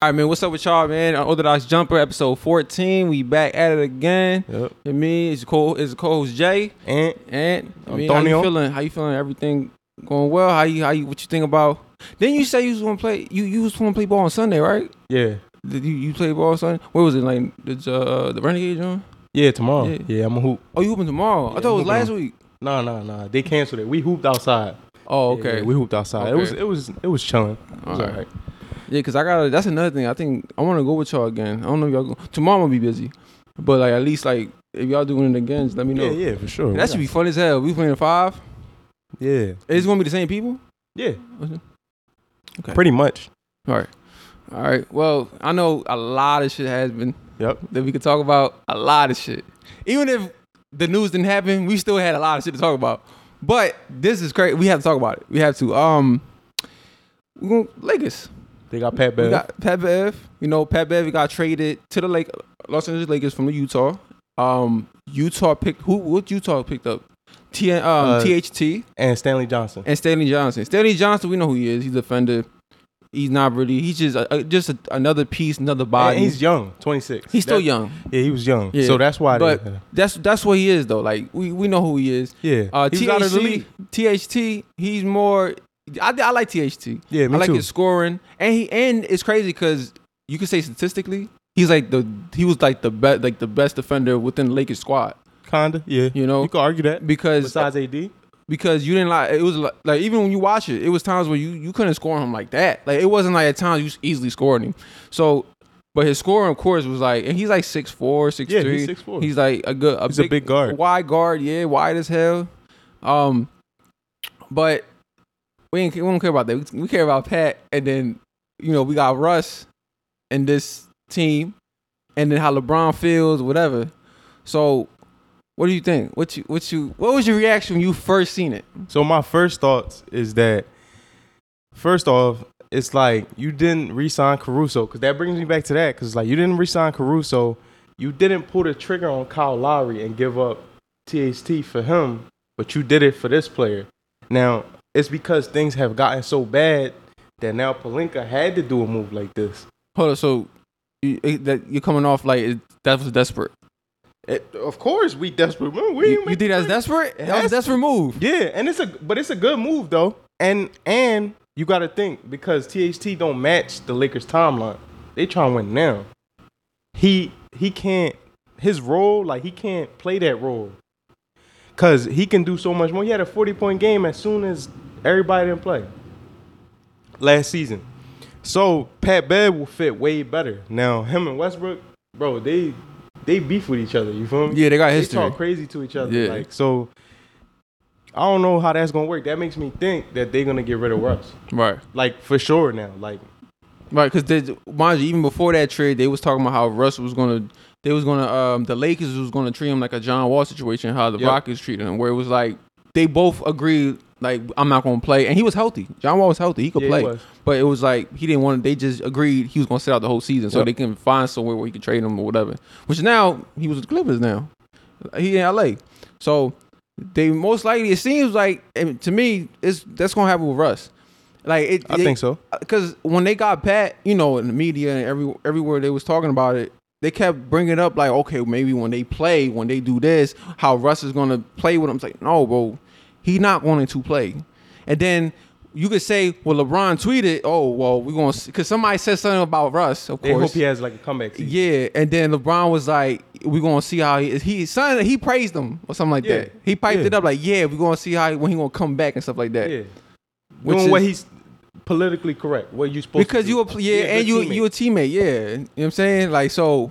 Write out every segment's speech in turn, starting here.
All right, man. What's up with y'all, man? Unorthodox Jumper, episode 14. We back at it again. Yep. And me, is co is co-host Jay. And And I mean, how you feeling? How you feeling? Everything going well? How you how you what you think about? Then you say you was gonna play you you was gonna play ball on Sunday, right? yeah, Did you you play ball on Sunday? Where was it? Like the uh the Renegade John? yeah, tomorrow. Yeah. Yeah, I'm a hoop. Oh, you hooping tomorrow? I Yeah, thought it was last hooping week. Nah, nah, nah. They canceled it. We hooped outside. Oh, okay. yeah, we hooped outside. It was it was it was chilling. It was Alright. alright. Yeah, cause I got that's another thing. I think I want to go with y'all again. I don't know if y'all go tomorrow. I'm gonna be busy, but like at least like if y'all doing it again, just let me know. Yeah, yeah, for sure. That should be fun as hell. We playing five. Yeah, It's gonna be the same people. yeah. Okay. Pretty much. All right. All right. Well, I know a lot of shit has been Yep. that we could talk about. A lot of shit. Even if the news didn't happen, we still had a lot of shit to talk about. But this is crazy. We have to talk about it. We have to. Um, we going Lakers. They got Pat We Bev. got Pat Bev. You know, Pat Bev got traded to the Lake Los Angeles Lakers from the Utah. Um, Utah picked who? What Utah picked up? T um Uh, THT and Stanley Johnson. and Stanley Johnson. Stanley Johnson, we know who he is. He's a defender. He's not really. He's just a, just a, another piece, another body. And he's young, 26. He's still That- young, Yeah, he was young. Yeah. So that's why. but they, that's that's what he is though. Like we, we know who he is. yeah, Uh, he was out of the THT, league. THT, he's more. I, I like THT. Yeah, me I like too. his scoring, and he and it's crazy because you could say statistically, he's like the he was like the best like the best defender within the Lakers squad. Kinda. Yeah. You know, You could argue that. because Besides AD. because you didn't like it was like, like even when you watch it, it was times where you you couldn't score him like that. Like it wasn't like at times you easily scored him. So, but his scoring of course was like, and he's like six four, six Yeah, three. he's 6'4". He's like a good, a He's a big, big guard. wide guard. Yeah, wide as hell. Um, but we ain't, we don't care about that. We, care about Pat, and then you know we got Russ and this team, and then how LeBron feels, whatever. So. What do you think? What you what you what was your reaction when you first seen it? So my first thoughts is that first off, it's like you didn't re-sign Caruso because that brings me back to that because like you didn't re-sign Caruso, you didn't pull the trigger on Kyle Lowry and give up THT for him, but you did it for this player. Now it's because things have gotten so bad that now Pelinka had to do a move like this. Hold on, so you, that you're coming off like it, that was desperate. It, of course, we desperate. We You, you think that's desperate? That was a desperate move. Yeah, and it's a but it's a good move though. And and you got to think because THT don't match the Lakers timeline. They trying to win now. He he can't his role like he can't play that role. Cuz he can do so much more. He had a 40 point game as soon as everybody didn't play last season. So Pat Bev will fit way better. Now him and Westbrook, bro, they they beef with each other. You feel me? Yeah, they got they history. talk crazy to each other. Yeah. Like so, I don't know how that's gonna work. That makes me think that they're gonna get rid of Russ, Right, like for sure now. Like right. Because mind you, even before that trade, they was talking about how Russ was gonna, they was gonna, um, the Lakers was gonna treat him like a John Wall situation, how the Yep. Rockets treated him, where it was like they both agreed, like I'm not gonna play, and he was healthy. John Wall was healthy, he could Yeah, play, was. but it was like he didn't want. To, they just agreed he was gonna sit out the whole season, so Yep. they can find somewhere where he can trade him or whatever. Which now he was with the Clippers now, he in LA, so they most likely it seems like to me it's that's gonna happen with Russ. Like it, I it- think so. because when they got Pat, you know, in the media and every everywhere they was talking about it, they kept bringing up like, okay, maybe when they play, when they do this, how Russ is gonna play with him. It's like, no, bro, he not wanting to play. And then you could say, well, LeBron tweeted, oh, well, we're gonna because somebody said something about Russ, of They course. hope he has like a comeback. Season. Yeah, and then LeBron was like, "We're gonna see how he he son he praised him or something like Yeah, that. He piped yeah. it up like, yeah, we're gonna see how when he gonna come back and stuff like that. yeah. Which Doing what is- he's politically correct. What you supposed because to you a yeah, Be and you teammate. you a teammate, yeah. You know what I'm saying? Like so,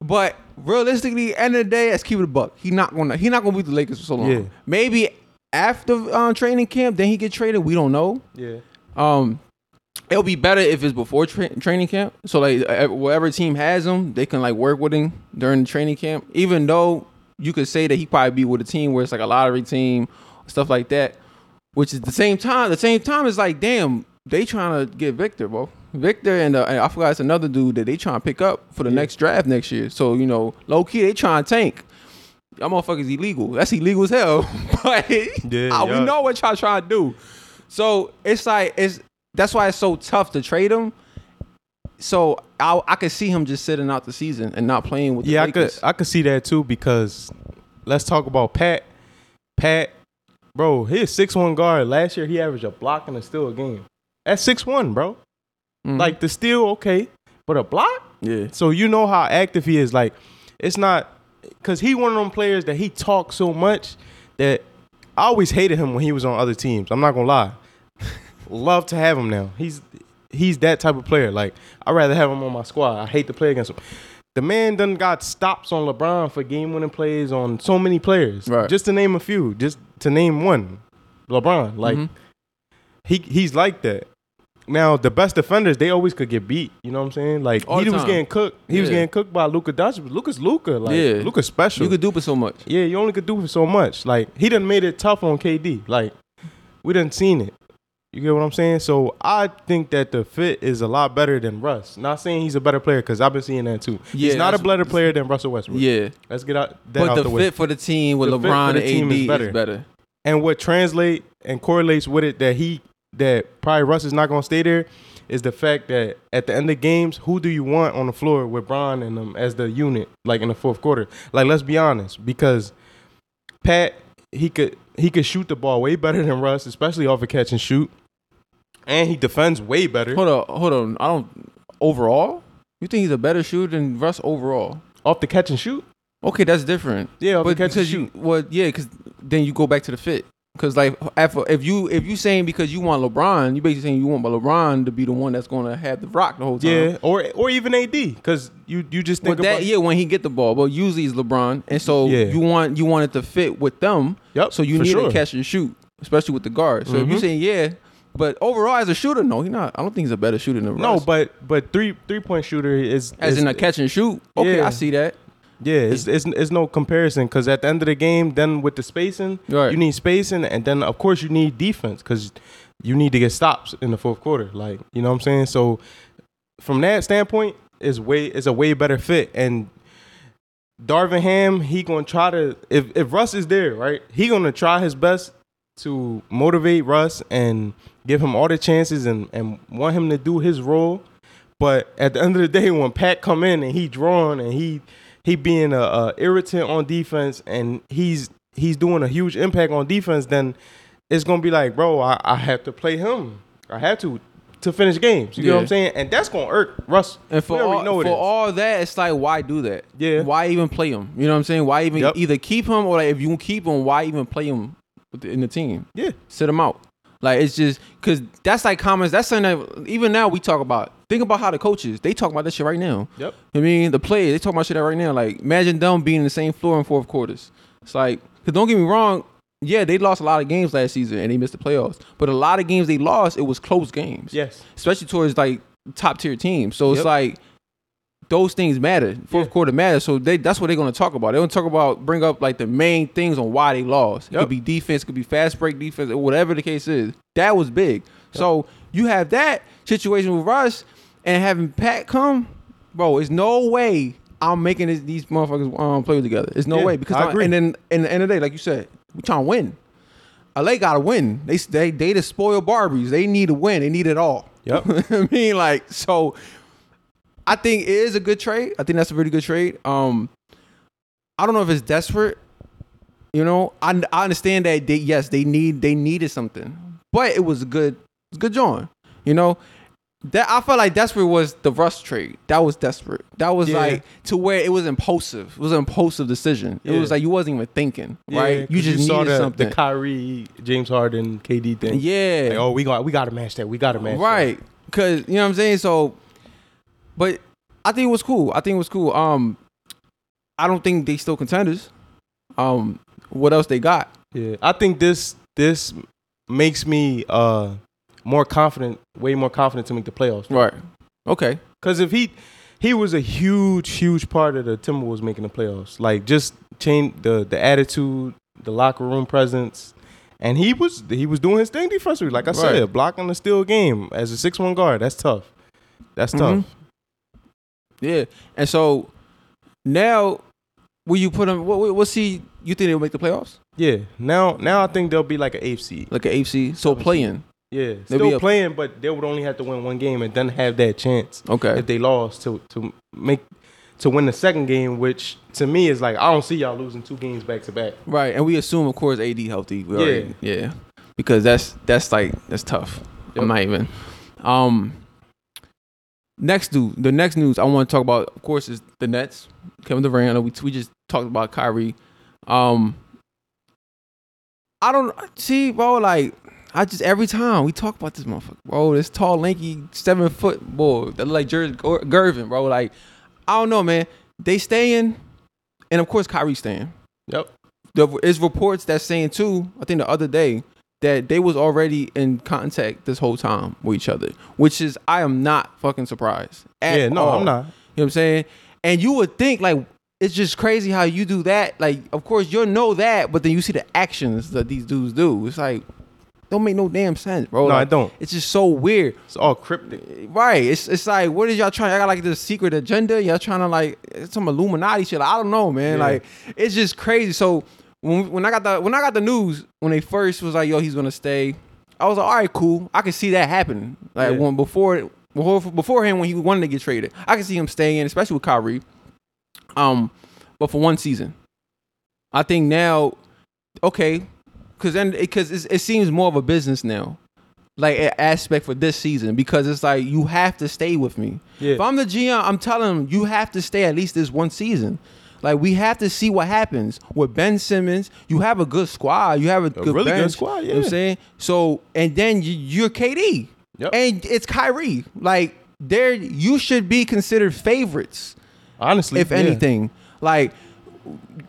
but realistically, end of the day, let's keep it a buck. He not gonna he not gonna be the Lakers for so long. Yeah. Maybe after um, training camp, then he get traded. We don't know. yeah. Um, it'll be better if it's before tra- training camp. So like whatever team has him, they can like work with him during the training camp. Even though you could say that he probably be with a team where it's like a lottery team, stuff like that. Which is the same time. The same time is like, damn, they trying to get Victor, bro. Victor and, uh, and I forgot it's another dude that they trying to pick up for the Yeah. next draft next year. So you know, low key they trying to tank. Y'all motherfuckers illegal. That's illegal as hell. but Yeah, ah, we know what y'all trying to do. So it's like it's that's why it's so tough to trade him. so I I could see him just sitting out the season and not playing with the Yeah, I could I could see that too because let's talk about Pat. Pat, bro, he's six one guard. Last year he averaged a block and a steal a game. That's six one, bro. Mhm. Like the steal, okay, but a block. yeah, So you know how active he is. Like it's not because he one of them players that he talks so much that I always hated him when he was on other teams. I'm not gonna lie. Love to have him now. He's he's that type of player. Like I'd rather have him on my squad. I hate to play against him. The man done got stops on LeBron for game winning plays on so many players. Right. Just to name a few. Just to name one. LeBron. Like Mhm. he he's like that. Now the best defenders, they always could get beat. You know what I'm saying? Like All he was time. getting cooked. He was getting cooked by Luka Doncic. Luka's Luka. Like Yeah. Luka's special. you could do for so much. yeah, you only could do for so much. Like he done made it tough on KD. Like we done seen it. You get what I'm saying? So I think that the fit is a lot better than Russ. Not saying he's a better player because I've been seeing that too. Yeah, he's not a better player than Russell Westbrook. Yeah, Let's get out that but out the, the, fit for the team with The LeBron and AD is is better. better. And what translate and correlates with it that he that probably Russ is not gonna stay there is the fact that at the end of games, who do you want on the floor with Bron and them as the unit, like in the fourth quarter? Like let's be honest, because Pat he could he could shoot the ball way better than Russ, especially off a catch and shoot. And he defends way better Hold on, hold on. I don't. Overall, you think he's a better shooter than Russ overall? off the catch and shoot. Okay, that's different. Yeah, off but the catch and because shoot. you, well, yeah, because then you go back to the fit. Because like, if you if you saying because you want LeBron, you basically saying you want LeBron to be the one that's going to have the rock the whole time. Yeah, or or even AD, because you you just Well, think that about yeah, when he get the ball, but usually it's LeBron, and so Yeah. you want you want it to fit with them. Yep, So you need sure. to catch and shoot, especially with the guard. So if you Mhm. saying yeah, but overall as a shooter, no, he not. I don't think he's a better shooter than No, but but three three point shooter is as is, in a catch and shoot. Okay, Yeah. I see that. Yeah, it's, it's it's no comparison because at the end of the game, then with the spacing, Right. you need spacing, and then of course you need defense because you need to get stops in the fourth quarter. Like you know what I'm saying. So from that standpoint, is way it's a way better fit. And Darvin Ham, he gonna try to if if Russ is there, right? He gonna try his best to motivate Russ and give him all the chances and and want him to do his role. But at the end of the day, when Pat come in and he drawing and he he being a, a irritant on defense and he's he's doing a huge impact on defense, then it's gonna be like, bro, I, I have to play him. I have to to finish games. You know what I'm saying? And that's gonna irk Russ. And for all, for is. all that, it's like why do that? Yeah. Why even play him? You know what I'm saying? Why even Yep. either keep him or like if you keep him, why even play him in the team? yeah, Sit him out. Like it's just because that's like comments. That's something that even now we talk about. Think about how the coaches they talk about this shit right now. Yep. I mean the players they talk about shit right now. Like imagine them being in the same floor in fourth quarters. It's like because don't get me wrong. Yeah, they lost a lot of games last season and they missed the playoffs. But a lot of games they lost, it was close games yes, especially towards like top tier teams. So it's Yep. like those things matter. Fourth Yeah. quarter matters. So they that's what they're gonna talk about. They're gonna talk about bring up like the main things on why they lost. It could be defense, it could be fast break defense, or whatever the case is. That was big. So you have that situation with Russ and having Pat come, bro. It's no way I'm making this, these motherfuckers um, play together. It's no Yeah, way because I agree. and then in the end of the day, like you said, we trying to win. LA gotta win. They they they the spoiled Barbies. They need to win. They need it all. Yep. I mean, like, so I think it is a good trade. I think that's a really good trade. Um, I don't know if it's desperate. You know, I, I understand that they yes they need they needed something, but it was a good it's a good joint. You know, that I felt like desperate was the Russ trade. That was desperate. That was Yeah. like to where it was impulsive. It was an impulsive decision. It Yeah. was like you wasn't even thinking, right? You just saw needed the, something. the Kyrie, James Harden, KD thing. yeah. Like, oh, we got we got to match that. We got to match. that. right because you know what i'm saying so but i think it was cool i think it was cool um i don't think they still contenders um what else they got Yeah, I think this this makes me uh more confident, way more confident to make the playoffs. right okay Because if he he was a huge, huge part of the Timberwolves making the playoffs, like just change the the attitude, the locker room presence, and he was he was doing his thing defensively. Like I Right. said, blocking the steal game as a six one guard. That's tough. That's Mhm. tough. yeah and so now will you put him what what- what's he you think they'll make the playoffs Yeah. Now now I think they'll be like an eighth seed. like an afc so playing Yeah, still a- playing, but they would only have to win one game and then have that chance Okay. if they lost to to make to win the second game, which to me is like I don't see y'all losing two games back to back. Right, and we assume, of course, AD healthy. We already- yeah, because that's that's like that's tough. Yep. I'm not even. Um, next dude, the next news I want to talk about, of course, is the Nets. Kevin Durant. We we just talked about Kyrie. Um, I don't see, bro. Like, I just every time we talk about this motherfucker, bro, this tall, lanky, seven foot boy that look like Jer- Gervin, bro. Like, I don't know, man. They staying, and of course, Kyrie staying Yep. the is reports that saying too. I think the other day that they was already in contact this whole time with each other, which is I am not fucking surprised. At yeah, no, all. I'm not. You know what I'm saying? And you would think like it's just crazy how you do that. Like, of course you'll know that, but then you see the actions that these dudes do. It's like don't make no damn sense, bro. No, I don't. It's just so weird. It's all cryptic. Right. It's it's like what is y'all trying? I got like this secret agenda. Y'all trying to like it's some Illuminati shit. I don't know, man. Yeah. Like it's just crazy. So when when I got the when I got the news when they first was like, yo, he's gonna stay. I was like, all right, cool. I can see that happening. Like Yeah. when before before beforehand when he wanted to get traded, I can see him staying, especially with Kyrie. Um, but for one season, I think now, okay, because then because it seems more of a business now, like an aspect for this season because it's like you have to stay with me. Yeah. If I'm the GM, I'm telling him you have to stay at least this one season. Like we have to see what happens with Ben Simmons. You have a good squad. You have a, good really good bench, squad, You know what I'm saying? So and then you, you're KD. Yep. And it's Kyrie. Like there you should be considered favorites Honestly, if yeah. anything. Like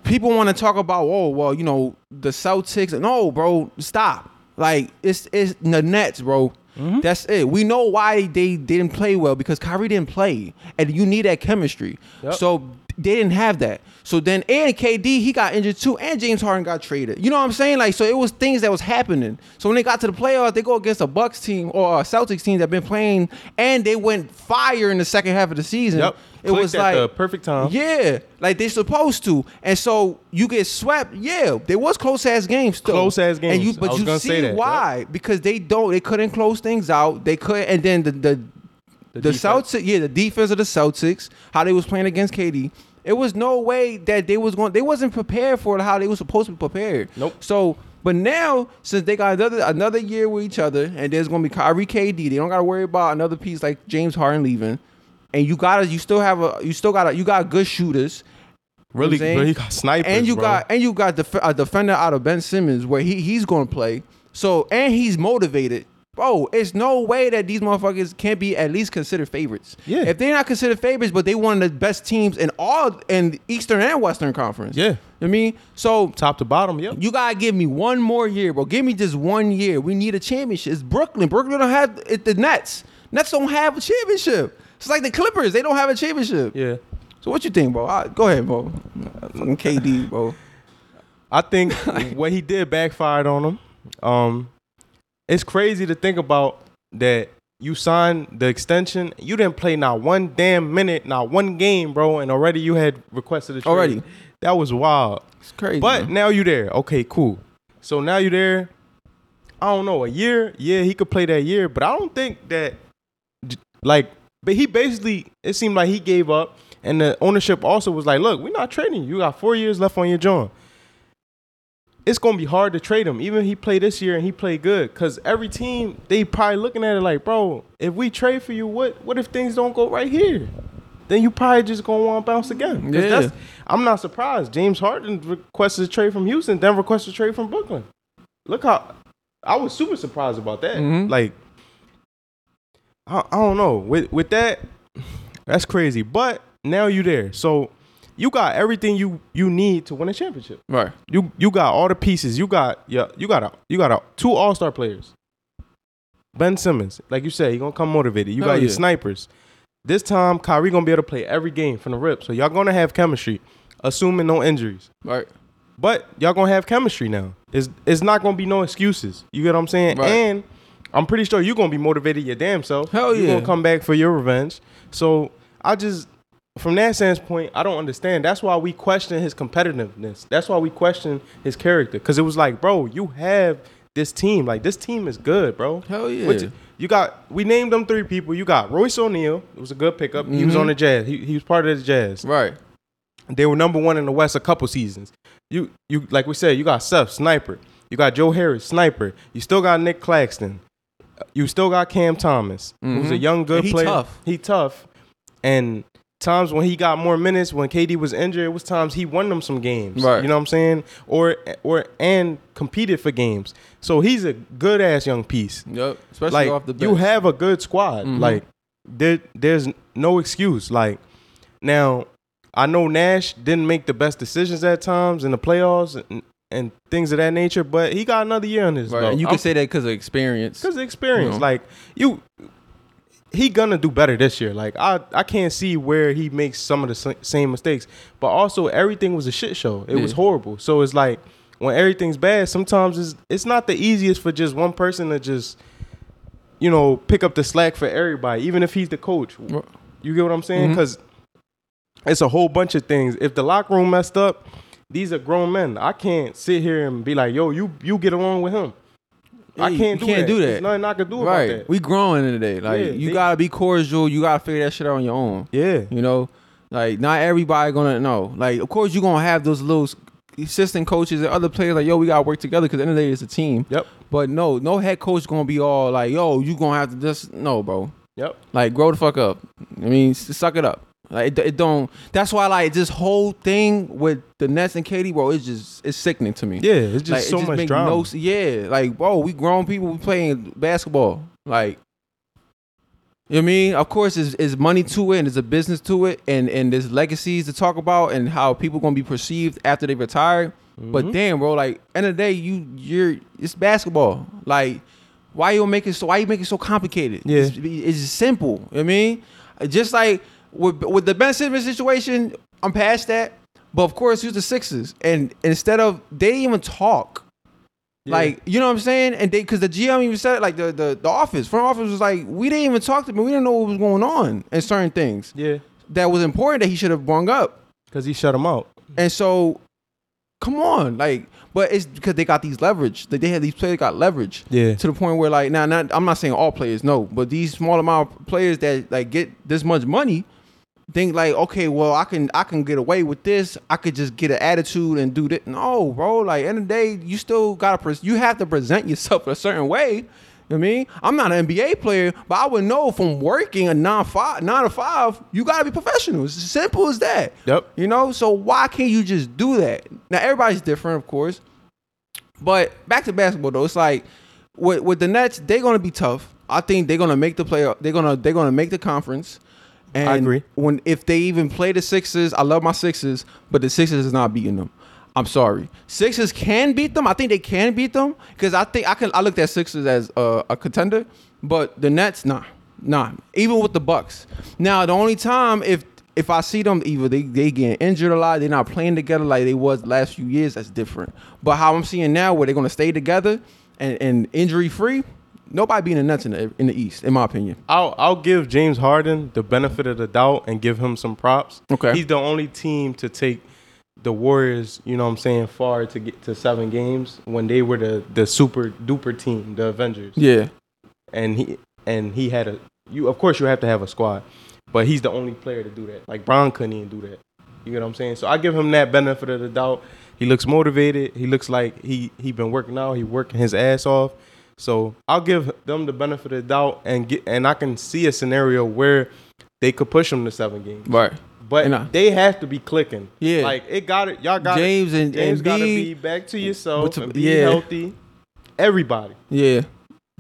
people want to talk about, oh well, you know the Celtics. No, bro, stop. Like it's it's the Nets, bro. Mm-hmm. That's it. We know why they didn't play well because Kyrie didn't play, and you need that chemistry. Yep. So they didn't have that. So then, and KD he got injured too, and James Harden got traded. You know what I'm saying? Like, so it was things that was happening. So when they got to the playoffs, they go against a Bucks team or a Celtics team that been playing, and they went fire in the second half of the season. Yep. It was Clicked like the perfect time. yeah, like they're supposed to, and so you get swept. Yeah, there was close ass games, still. Close-ass and you games. but you see why? Because they don't, they couldn't close things out. They couldn't. and then the the the, defense. Celtics, yeah, the defense of the Celtics, how they was playing against KD. It was no way that they was going. They wasn't prepared for how they was supposed to be prepared. Nope. So, but now since they got another another year with each other, and there's going to be Kyrie, KD, they don't got to worry about another piece like James Harden leaving. And you gotta, you still have a, you still got a, you got good shooters. You know Really, bro, you got snipers, and you bro. got and you got def- a defender out of Ben Simmons where he he's going to play. So and he's motivated, bro. It's no way that these motherfuckers can't be at least considered favorites. Yeah. If they're not considered favorites, but they one of the best teams in all in Eastern and Western Conference. Yeah. You know what I mean, so top to bottom. Yep. you gotta give me one more year, bro. Give me just one year. We need a championship. It's Brooklyn. Brooklyn don't have it, the Nets. Nets don't have a championship. It's like the Clippers. They don't have a championship. yeah. So what you think, bro? I, go ahead, bro. Fucking KD, bro. I think what he did backfired on him. Um, it's crazy to think about that you signed the extension. You didn't play not one damn minute, not one game, bro, and already you had requested a trade. Already. That was wild. It's crazy. But man. now you there. Okay, cool. So now you there. I don't know, a year. Yeah, he could play that year, but I don't think that like but he basically it seemed like he gave up and the ownership also was like, "Look, we're not trading you. You got 4 years left on your joint." It's to be hard to trade him even if he played this year and he played good cuz every team they probably looking at it like, "Bro, if we trade for you, what what if things don't go right here?" Then you probably just gonna want to bounce again. 'Cause Yeah. that's- I'm not surprised. James Harden requested a trade from Houston, then requested a trade from Brooklyn. Look how I was super surprised about that. Mhm. Like, I, I don't know. With with that, that's crazy. But now you there, so you got everything you you need to win a championship. right. You you got all the pieces. You got yeah. You got a you got a two All Star players. Ben Simmons, like you said, he gonna come motivated. You Hell got your yeah. snipers. This time, Kyrie gonna be able to play every game from the rip. So y'all gonna have chemistry, assuming no injuries. Right. But y'all gonna have chemistry now. It's it's not gonna be no excuses. You get what I'm saying? Right. And I'm pretty sure you're gonna be motivated your damn self. Hell yeah. you yeah. gonna come back for your revenge. So I just from that standpoint, I don't understand. That's why we question his competitiveness. That's why we question his character. Cause it was like, bro, you have this team. Like this team is good, bro. Hell yeah. What you, got? We named them three people. You got Royce O'Neale. It was a good pickup. He was Mhm. on the Jazz. He, he was part of the Jazz. right. They were number one in the West a couple seasons. You you like we said, you got Seth Sniper. You got Joe Harris Sniper. You still got Nic Claxton. You still got Cam Thomas, who's a Mhm. young good he player. tough. He tough. And times when he got more minutes, when KD was injured, it was times he won them some games. Right. You know what I'm saying? Or or and competed for games. So he's a good ass young piece. Yep. Especially Like off the bench. you have a good squad. Mhm. Like there there's no excuse. Like now I know Nash didn't make the best decisions at times in the playoffs and, and things of that nature, but he got another year on his right. belt. And you can say that because of experience. because of experience. You know. Like you, he gonna do better this year. Like I, I can't see where he makes some of the same mistakes. But also everything was a shit show. It was horrible. So it's like when everything's bad, sometimes it's it's not the easiest for just one person to just, you know, pick up the slack for everybody, even if he's the coach. You get what I'm saying? Mm-hmm. Because it's a whole bunch of things. If the locker room messed up, these are grown men. I can't sit here and be like, "Yo, you you get along with him." I can't you do can't that. do that. There's nothing I can do right. about that. We growing in the day. Like Yeah, you they- gotta be cordial. You gotta figure that shit out on your own. yeah. You know, like not everybody gonna know. Like of course you gonna have those little assistant coaches and other players like yo we gotta work together because at the end of the day it's a team. Yep. But no, no head coach gonna be all like yo you gonna have to just no bro. Yep. Like grow the fuck up. I mean suck it up. Like it, it don't. That's why like this whole thing with the Nets and KD, bro, it's just it's sickening to me. Yeah, it's just like, so it just much drama. no yeah, like bro, we grown people we playing basketball. Like, you know what I mean? Of course, it's, there's money to it and there's a business to it, and and there's legacies to talk about and how people gonna be perceived after they retire. Mm-hmm. But damn, bro, like end of the day, you you're it's basketball. Like, why you make it so? Why you make it so complicated? Yeah. it's, it's simple. You know what I mean, just like with with the Ben Simmons situation, I'm past that. But of course, use the Sixers, and instead of they didn't even talk. Yeah. Like you know what I'm saying, and they because the GM even said it, like the, the the office front office was like we didn't even talk to him, we didn't know what was going on and certain things yeah, that was important that he should have brung up, because he shut him out. and so come on, like, but it's because they got these leverage, like they had these players got leverage Yeah, to the point where like now not I'm not saying all players no, but these small amount of players that like get this much money think like okay well I can I can get away with this. I could just get an attitude and do that. No bro. Like end of the day you still gotta pres- you have to present yourself a certain way. You know what I mean? I'm not an NBA player but I would know from working a nine five nine to five you gotta be professional. It's as simple as that. Yep. you know? So why can't you just do that? Now everybody's different of course. But back to basketball though, it's like with with the Nets, they're gonna be tough. I think they're gonna make the play. They're gonna they're gonna make the conference. And I agree. When if they even play the Sixers, I love my Sixers, but the Sixers is not beating them. I'm sorry. Sixers can beat them. I think they can beat them because I think I can. I looked at Sixers as a, a contender, but the Nets, nah, nah. Even with the Bucks. Now the only time if if I see them either they they getting injured a lot, they're not playing together like they was the last few years. That's different. But how I'm seeing now, where they're gonna stay together and, and injury free, nobody beating the Nets in the in the East, in my opinion. I'll I'll give James Harden the benefit of the doubt and give him some props. Okay. he's the only team to take the Warriors. You know what I'm saying far to get to seven games when they were the the super duper team, the Avengers. Yeah. and he and he had a you of course you have to have a squad, but he's the only player to do that. Like Bron couldn't even do that. You get what I'm saying? So I give him that benefit of the doubt. He looks motivated. He looks like he he been working out. He working his ass off. So I'll give them the benefit of the doubt and get and I can see a scenario where they could push them to seven games. Right. But I- they have to be clicking. Yeah. Like it got it. Y'all got James and James and got to Embiid- be back to yourself to- and be yeah. healthy. Everybody. Yeah.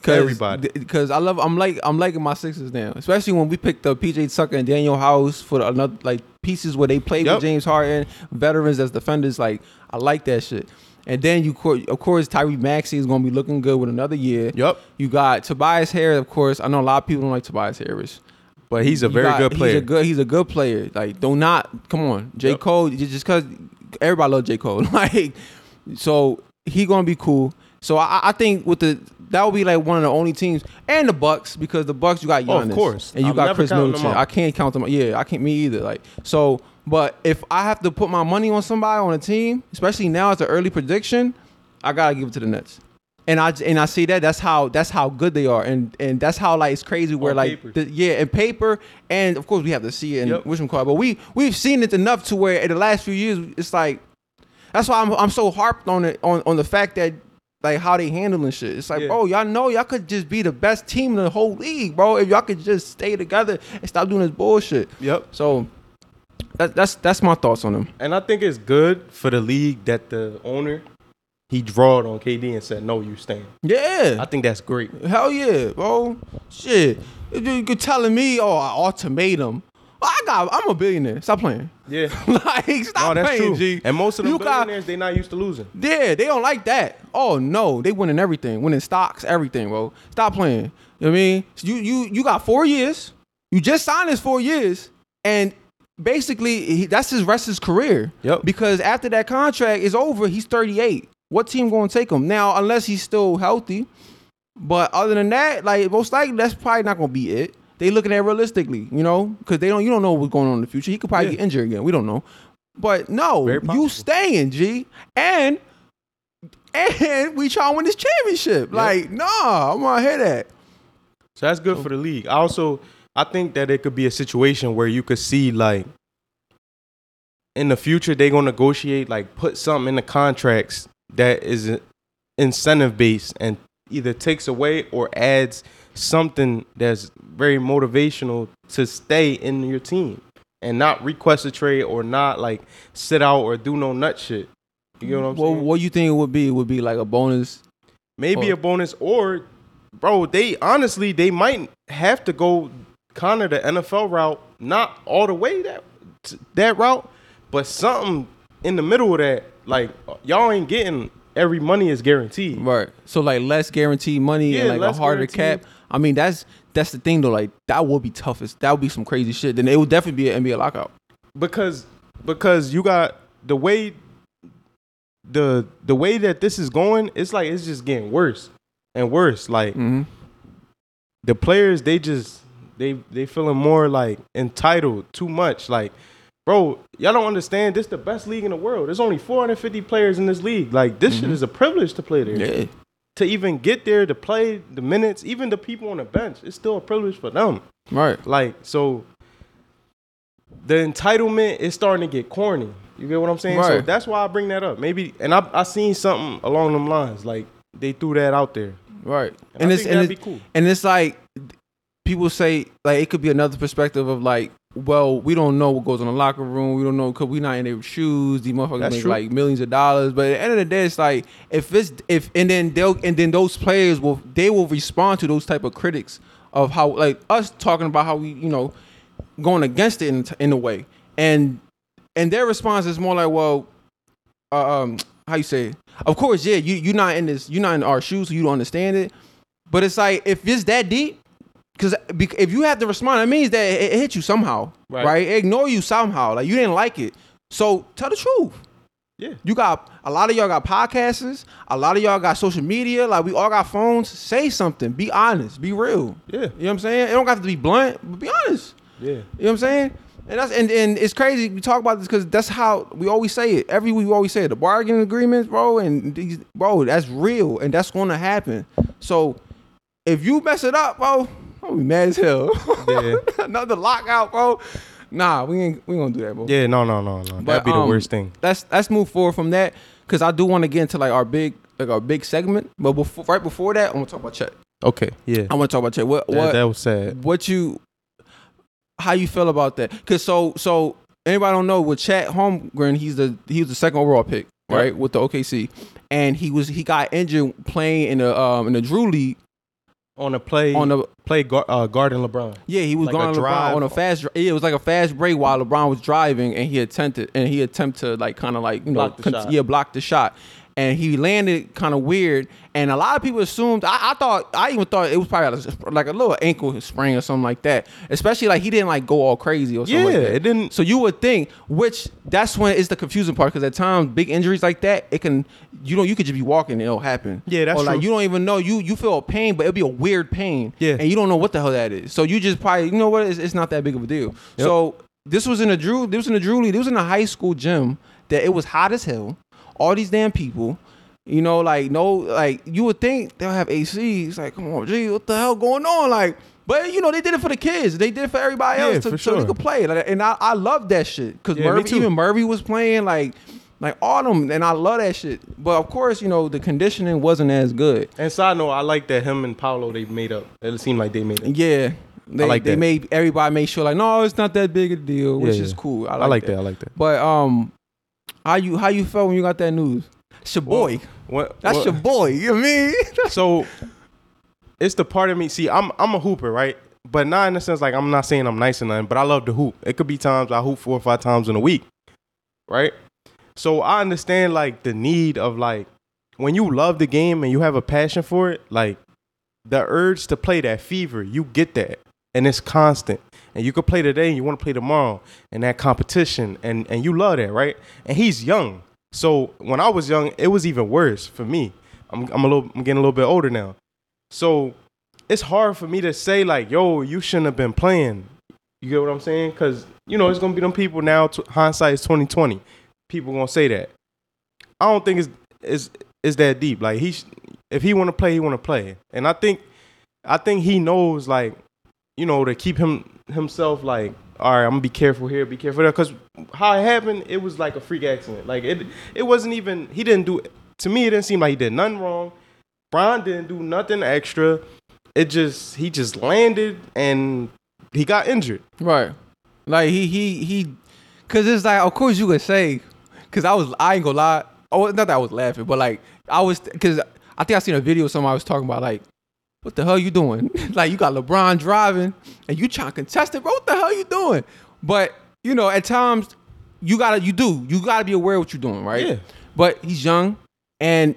Cause, Everybody. Because I love, I'm like, I'm liking my Sixers now, especially when we picked up PJ Tucker and Danuel House for another like pieces where they played Yep. with James Harden, veterans as defenders. Like I like that shit. And then you, of course, Tyrese Maxey is gonna be looking good with another year. Yup. You got Tobias Harris, of course. I know a lot of people don't like Tobias Harris. But he's a very got- good player. He's a good. He's a good player. Like, do not come on, J Yep. Cole. Just because everybody loves J Cole, like, so he gonna be cool. So I, I think with the that would be like one of the only teams, and the Bucks because the Bucks you got Oh, of course. and you I'm got Khris Middleton. I can't count them. Yeah, I can't me either. Like so, but if I have to put my money on somebody on a team, especially now as an early prediction, I gotta give it to the Nets. and I and I see that that's how that's how good they are, and and that's how like it's crazy where On like the, yeah, in paper, and of course we have to see it in Yep. one call, but we we've seen it enough to where in the last few years it's like that's why I'm I'm so harped on it on on the fact that like how they handling shit. It's like, Yeah. bro, y'all know y'all could just be the best team in the whole league, bro. If y'all could just stay together and stop doing this bullshit. Yep. So that, that's that's my thoughts on him. And I think it's good for the league that the owner he drawed on KD and said, "No, you staying." Yeah. I think that's great. Hell yeah, bro. Shit. You you telling me, oh, an ultimatum. I got I'm a billionaire. Stop playing. Yeah. like, stop Oh, that's playing, true. G. And most of the billionaires, they not used to losing. Yeah, they don't like that. Oh no, they winning everything, winning stocks, everything, bro. Stop playing. You know what I mean? So you you you got four years. You just signed this four years, and basically he, that's his rest of his career. Yep. Because after that contract is over, he's 38. What team gonna take him now? Unless he's still healthy. But other than that, like most likely, that's probably not gonna be it. They looking at realistically, you know, because they don't. You don't know what's going on in the future. He could probably Yeah. get injured again. We don't know. But no, you staying, G, and and we try to win this championship. Like, nah, I'm gonna hear that. So that's good for the league. I also I think that it could be a situation where you could see like in the future they're gonna negotiate like put something in the contracts that is incentive based and either takes away or adds something that's very motivational to stay in your team and not request a trade or not like sit out or do no nut shit. You get what I'm Well, saying? what you think it would be? It would be like a bonus. maybe Or- a bonus or bro they honestly they might have to go kind of the nfl route not all the way that that route but something in the middle of that like y'all ain't getting every money is guaranteed Right. So like less guaranteed money Yeah, and like a harder guaranteed. cap. I mean, that's that's the thing though. Like that would be toughest. That would be some crazy shit. Then it would definitely be an NBA lockout. because because you got the way the the way that this is going it's like it's just getting worse and worse like hmm the players they just they they feeling more like entitled too much. Like bro y'all don't understand. This the best league in the world. There's only 450 players in this league. Like this shit mm-hmm. is a privilege to play there. Yeah. to even get there to play the minutes even the people on the bench it's still a privilege for them. Right. like so the entitlement is starting to get corny. You get what i'm saying? Right. so that's why i bring that up. Maybe and i i seen something along them lines. Like they threw that out there. Right. and, I it's and it's, be cool. and it's like people say like it could be another perspective of like, well, we don't know what goes on in the locker room. We don't know because we're not in their shoes. These motherfuckers That's make true. like millions of dollars. But at the end of the day, it's like if it's if and then they'll and then those players will they will respond to those type of critics of how like us talking about how we you know going against it in in a way and and their response is more like well uh, um how you say it? of course yeah you you're not in this you're not in our shoes so you don't understand it but it's like if it's that deep because uh, if you have to respond, that means that it, it hit you somehow, right. Right. It ignore you somehow, like you didn't like it. So tell the truth. yeah You got a lot of y'all got podcasters, a lot of y'all got social media, like we all got phones. Say something. Be honest. Be real. yeah You know what I'm saying? It don't have to be blunt, but be honest. yeah You know what I'm saying? And that's and, and it's crazy we talk about this because that's how we always say it. Every week we always say it. The bargaining agreements, bro, and these, bro, that's real and that's going to happen. So if you mess it up, bro, I'm gonna be mad as hell. Yeah. Another lockout, bro. Nah, we ain't we gonna do that, bro. Yeah, no, no, no, no. But, That'd be the um, worst thing. Let's let's move forward from that because I do want to get into like our big like our big segment. But before right before that, I want to talk about Chet. Okay, yeah. I want to talk about Chet. What That, what that was sad. what you how you feel about that because so so anybody don't know with Chet Holmgren he's the he was the second overall pick right Yep. with the OKC and he was he got injured playing in the um in the Drew League On a play, on the play gar- uh, guarding LeBron. yeah he was Like a going LeBron drive. on a fast yeah it was like a fast break while LeBron was driving and he attempted and he attempted to like kind of like you know Block con- yeah block the shot and he landed kind of weird and a lot of people assumed I, I thought I even thought it was probably like a little ankle sprain or something like that especially like he didn't like go all crazy or something Yeah, like that. it didn't. So you would think, which that's when it's the confusing part, because at times big injuries like that, it can you know you could just be walking and it'll happen. Yeah, that's or like true. you don't even know you you feel a pain, but it'll be a weird pain. Yeah. and you don't know what the hell that is. So you just probably you know what it's, it's not that big of a deal. So this was in a Drew, this was in a Drew League, this was in a high school gym that it was hot as hell. All these damn people. You know, like no, like you would think they'll have AC. It's like, come on, gee, what the hell going on? Like, but you know, they did it for the kids. They did it for everybody Yeah, else to, for so they could play. Like, and I, I love that shit because Yeah, Murphy, even Murphy was playing like, like autumn and I love that shit. But of course, you know, the conditioning wasn't as good. And side note, I like that him and Paolo they made up. It seemed like they made it. Yeah. They, like they that. made everybody make sure like no it's not that big a deal which Yeah, is cool I I like, like that. that. I like that. but um how you how you felt when you got that news it's your boy What, that's what- your boy you know I mean so it's the part of me. See, I'm I'm a hooper, right? But not in the sense like I'm not saying I'm nice or nothing, but I love to hoop. It could be times I hoop four or five times in a week, right? So I understand like the need of like when you love the game and you have a passion for it, like the urge to play that fever, you get that, and it's constant. And you could play today and you want to play tomorrow, and that competition, and and you love that, right? And he's young, so when I was young, it was even worse for me. I'm I'm a little I'm getting a little bit older now, so it's hard for me to say like, yo, you shouldn't have been playing. You get what I'm saying? Because you know it's gonna be them people now. T- hindsight is 2020. People gonna say that. I don't think it's is is that deep. Like he, if he want to play, he want to play. And I think, I think he knows like, you know, to keep him himself like, all right, I'm gonna be careful here, be careful there. Because how it happened, it was like a freak accident. Like it, it wasn't even. He didn't do. To me, it didn't seem like he did nothing wrong. Brian didn't do nothing extra. It just he just landed and he got injured. right like he he he because it's like of course you could say because I was I ain't gonna lie oh not that I was laughing but like I was because I think I seen a video somebody was talking about like what the hell you doing like you got LeBron driving and you trying to contest it bro what the hell you doing but you know at times you gotta you do you gotta be aware of what you're doing right Yeah. but he's young and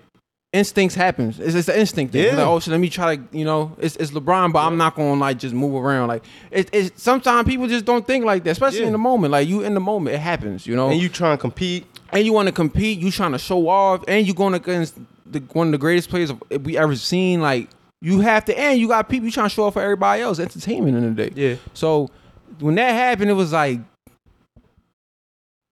instincts happens it's, it's an instinct thing. Yeah. like oh shit let me try to you know it's, it's LeBron but I'm not gonna like just move around like it, it's sometimes people just don't think like that especially Yeah. in the moment like you in the moment it happens you know And you trying to compete. and you want to compete, you trying to show off, and you going against the, one of the greatest players we ever seen. Like you have to, and you got people you trying to show off for everybody else. Entertainment in the day. Yeah. So when that happened, it was like,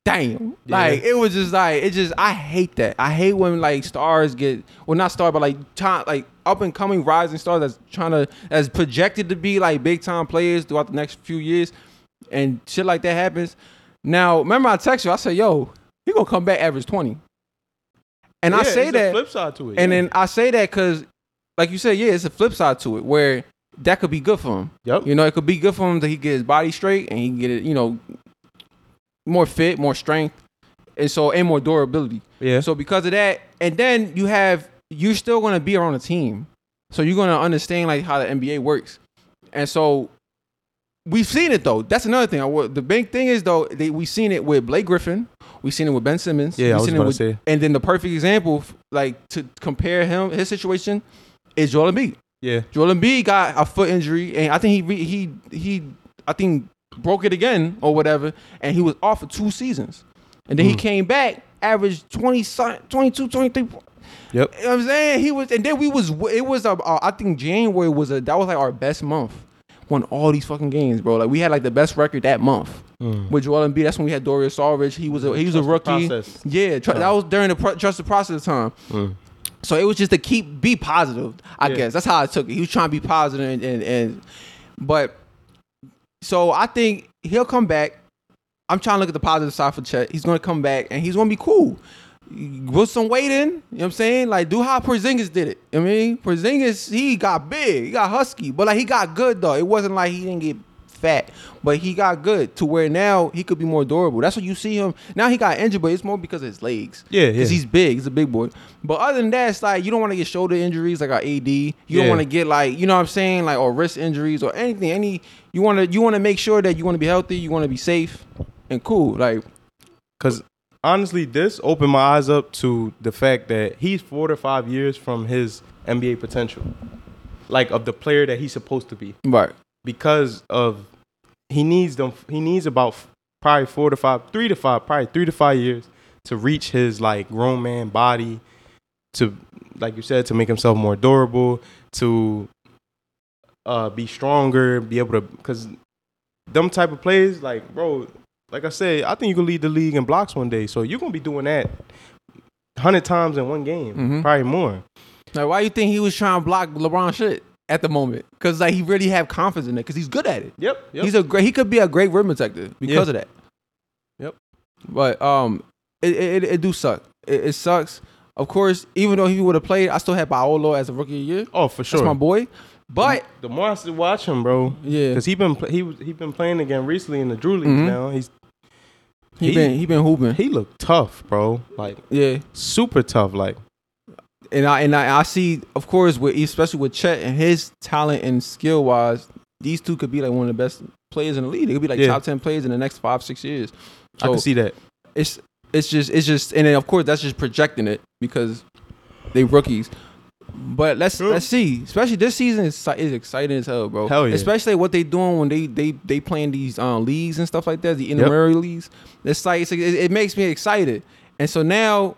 damn. Yeah. Like it was just like it just I hate that. I hate when like stars get well not star but like time like up and coming rising stars that's trying to that's projected to be like big time players throughout the next few years, and shit like that happens. Now remember I text you I said yo he gonna come back average twenty, and I say that flip side to it. and yeah. then I say that because, like you said, yeah, it's a flip side to it where that could be good for him. Yep. You know, it could be good for him that he get his body straight and he can get it, you know, more fit, more strength, and so and more durability. yeah. So because of that, and then you have you're still gonna be around the team, so you're gonna understand like how the NBA works, and so. We've seen it though. That's another thing. I The big thing is though, they, we've seen it with Blake Griffin. We've seen it with Ben Simmons. Yeah, I We've was seen it with say. and then the perfect example, like to compare him his situation, is Joel Embiid. Yeah. Joel Embiid got a foot injury, and I think he re- he he I think broke it again or whatever, and he was off for two seasons, and then he Mm. came back, averaged 20, 22, 23. Yep. You know what I'm saying? He was, and then we was, it was, a, uh, I think January was a, that was like our best month. Won all these fucking games, bro. Like we had like the best record that month Mm. with Joel Embiid. That's when we had Dario Saric. He was a, he was a Trust the rookie. Yeah, tr- that was during the pro- trust the process time. Mm. So it was just to keep be positive. I Yeah. guess that's how I took it. He was trying to be positive and, and and but so I think he'll come back. I'm trying to look at the positive side for Chet. He's gonna come back and he's gonna be cool. Put some weight in. You know what I'm saying? Like do how Porzingis did it. I mean, Porzingis he got big, he got husky, but like he got good though. It wasn't like he didn't get fat, but he got good to where now he could be more durable. That's what you see him. Now he got injured, but it's more because of his legs. Yeah, yeah. Because he's big. He's a big boy. But other than that, it's like you don't want to get shoulder injuries like our AD. You don't want to get like you know what I'm saying, like or wrist injuries or anything. Any you want to you want to make sure that you want to be healthy. You want to be safe and cool. Like Because honestly, this opened my eyes up to the fact that he's four to five years from his NBA potential, like of the player that he's supposed to be. right. Because of he needs them. He needs about probably four to five, three to five, probably three to five years to reach his like grown man body. To like you said, to make himself more durable, to uh, be stronger, be able to because them type of plays, like bro, like I said, I think you can lead the league in blocks one day. So you're gonna be doing that hundred times in one game, Mhm. probably more. Like, why you think he was trying to block LeBron shit at the moment? Because like he really have confidence in it. Because he's good at it. Yep. yep. He's a great. He could be a great rim protector because Yeah. of that. Yep. But um, it it, it, do suck. It, it sucks. Of course, even though he would have played, I still had Paolo as a rookie of the year. oh, for sure. That's my boy. But the more I watch him, bro, yeah, because he been he he been playing again recently in the Drew League Mhm. now. He's he, he- been he been hooping. he looked tough, bro. Like yeah, super tough. Like and I and I, I see, of course, with especially with Chet and his talent and skill wise, these two could be like one of the best players in the league. They could be like Yeah. top ten players in the next five six years. I can see that. it's it's just it's just and then of course that's just projecting it because they rookies. But let's Sure. let's see. Especially this season is is exciting as hell, bro. Hell yeah. Especially what they doing when they they they playing these um, leagues and stuff like that, the intramural leagues. It's like it's, it, it makes me excited. And so now